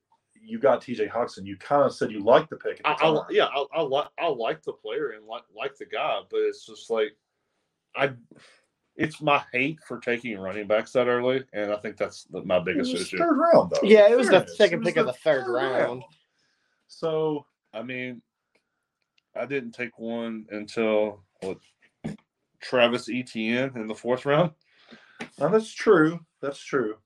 you got TJ Hockenson. You kind of said you liked the pick.
The I, I, yeah, I, I like I like the player and like like the guy, but it's just like I it's my hate for taking running backs that early, and I think that's the, my
It
biggest
was
issue.
third round though.
Yeah, it was the
Fairness,
second
was
pick of the third round.
So
I mean, I didn't take one until what Travis Etienne in the fourth round.
now that's true. That's true.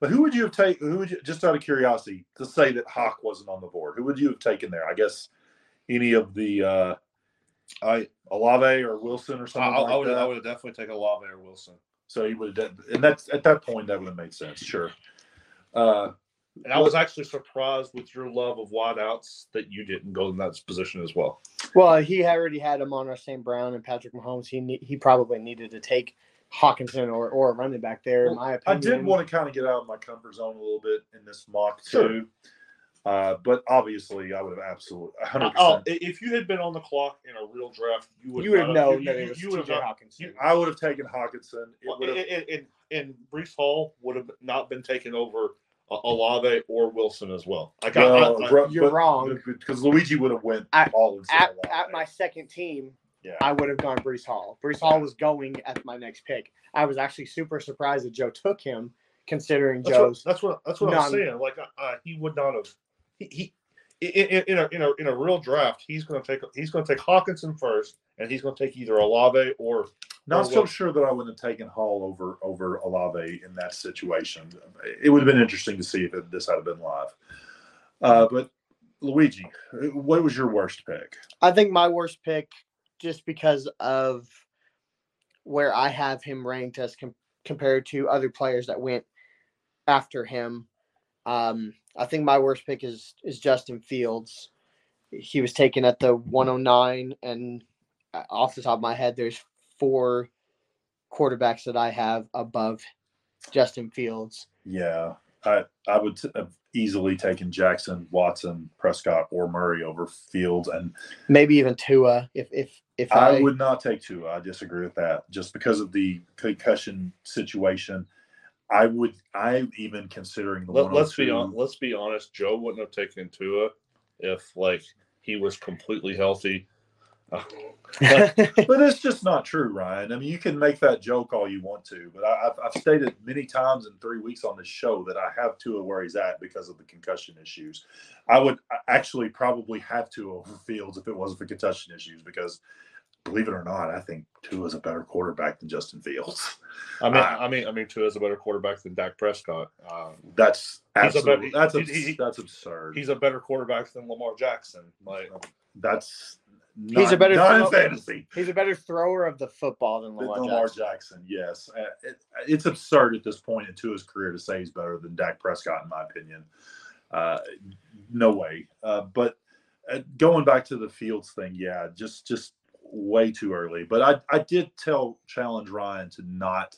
But who would you have taken? Who would you, just out of curiosity, to say that Hawk wasn't on the board? Who would you have taken there? I guess any of the uh,
I
Olave or Wilson or something
I,
like
would
that.
I would have definitely taken Olave or Wilson.
So he would have, and that's at that point that would have made sense. Sure. Uh,
And I was actually surprised with your love of wideouts that you didn't go in that position as well.
Well, he already had him on our St. Brown and Patrick Mahomes. He ne- he probably needed to take Hockenson or, or a running back there, in my opinion.
I did want to kind of get out of my comfort zone a little bit in this mock
Sure.
too. Uh, but obviously, I would have absolutely 100.
Oh, if you had been on the clock in a real draft, you would
You would have known
you,
that it was
you would have
TJ Hockenson.
I would have taken Hockenson. It
Well,
would have,
and, and, and Breece Hall would have not been taken over uh, Olave or Wilson as well. Like I-
well,
I, I,
you're
but-
wrong.
because Luigi would have went
At-
all
at, at my second team,
yeah.
I would have gone Breece Hall. Breece Hall was going at my next pick. I was actually super surprised that Joe took him, considering
that's what,
Joe's.
that's what that's what I'm saying. Like uh, he would not have. He, he in, in, in a in a in a real draft, he's going to take he's going to take Hockenson first, and he's going to take either Olave or
Not
or
so sure that I wouldn't have taken Hall over over Olave in that situation. It would have been interesting to see if it, this had been live. Uh, but Luigi, what was your worst pick?
I think my worst pick, just because of where I have him ranked as com- compared to other players that went after him. Um, I think my worst pick is is Justin Fields. He was taken at the 109, and uh, off the top of my head, there's four quarterbacks that I have above Justin Fields.
Yeah, I I would have easily taken Jackson, Watson, Prescott, or Murray over Fields, and
Maybe even Tua, if if if I,
I would not take two. I disagree with that, just because of the concussion situation. I would. I'm even considering the.
Let, let's be
oh
on. Let's be honest. Joe wouldn't have taken Tua if like he was completely healthy. Uh,
But it's just not true, Ryan. I mean, you can make that joke all you want to, but I, I've, I've stated many times in three weeks on this show that I have Tua where he's at because of the concussion issues. I would actually probably have Tua over Fields if it wasn't for concussion issues because, believe it or not, I think Tua is a better quarterback than Justin Fields.
I mean,
Uh,
I mean, I mean, Tua is a better quarterback than Dak Prescott. Um,
That's absolutely
better-
that's
he-
abs-
he- he-
that's absurd.
he's a better quarterback than Lamar Jackson. Like,
that's
He's a better
not in
throw-
fantasy.
he's a better thrower of the football than
Lamar,
Lamar,
Jackson.
Jackson.
yes. Uh, it, it's absurd at this point into his career to say he's better than Dak Prescott, in my opinion. Uh, no way. Uh, but uh, going back to the Fields thing, yeah, just just way too early. But I I did tell challenge Ryan to not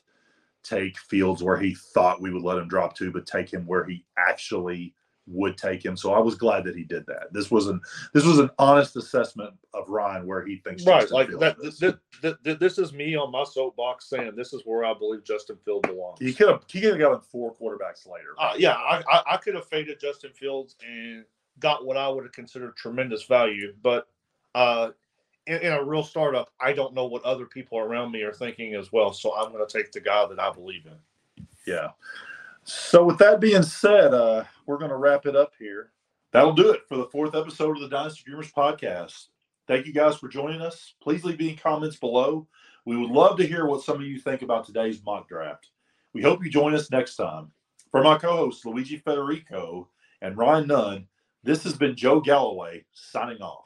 take Fields where he thought we would let him drop to, but take him where he actually would take him. So I was glad that he did that. This was an this was an honest assessment of Ryan where he thinks
right?
Justin
Like
Fields
that.
is.
This, this, this, this is me on my soapbox saying this is where I believe Justin Fields belongs.
He could have he could have gotten four quarterbacks later.
Uh, yeah, I, I, I could have faded Justin Fields and got what I would have considered tremendous value, but uh, in, in a real startup, I don't know what other people around me are thinking as well. So I'm going to take the guy that I believe in.
Yeah. So with that being said, uh, we're going to wrap it up here. That'll do it for the fourth episode of the Dynasty Dreamerz podcast. Thank you guys for joining us. Please leave any comments below. We would love to hear what some of you think about today's mock draft. We hope you join us next time. For my co-hosts Luigi Federico and Ryan Nunn, this has been Joe Galloway signing off.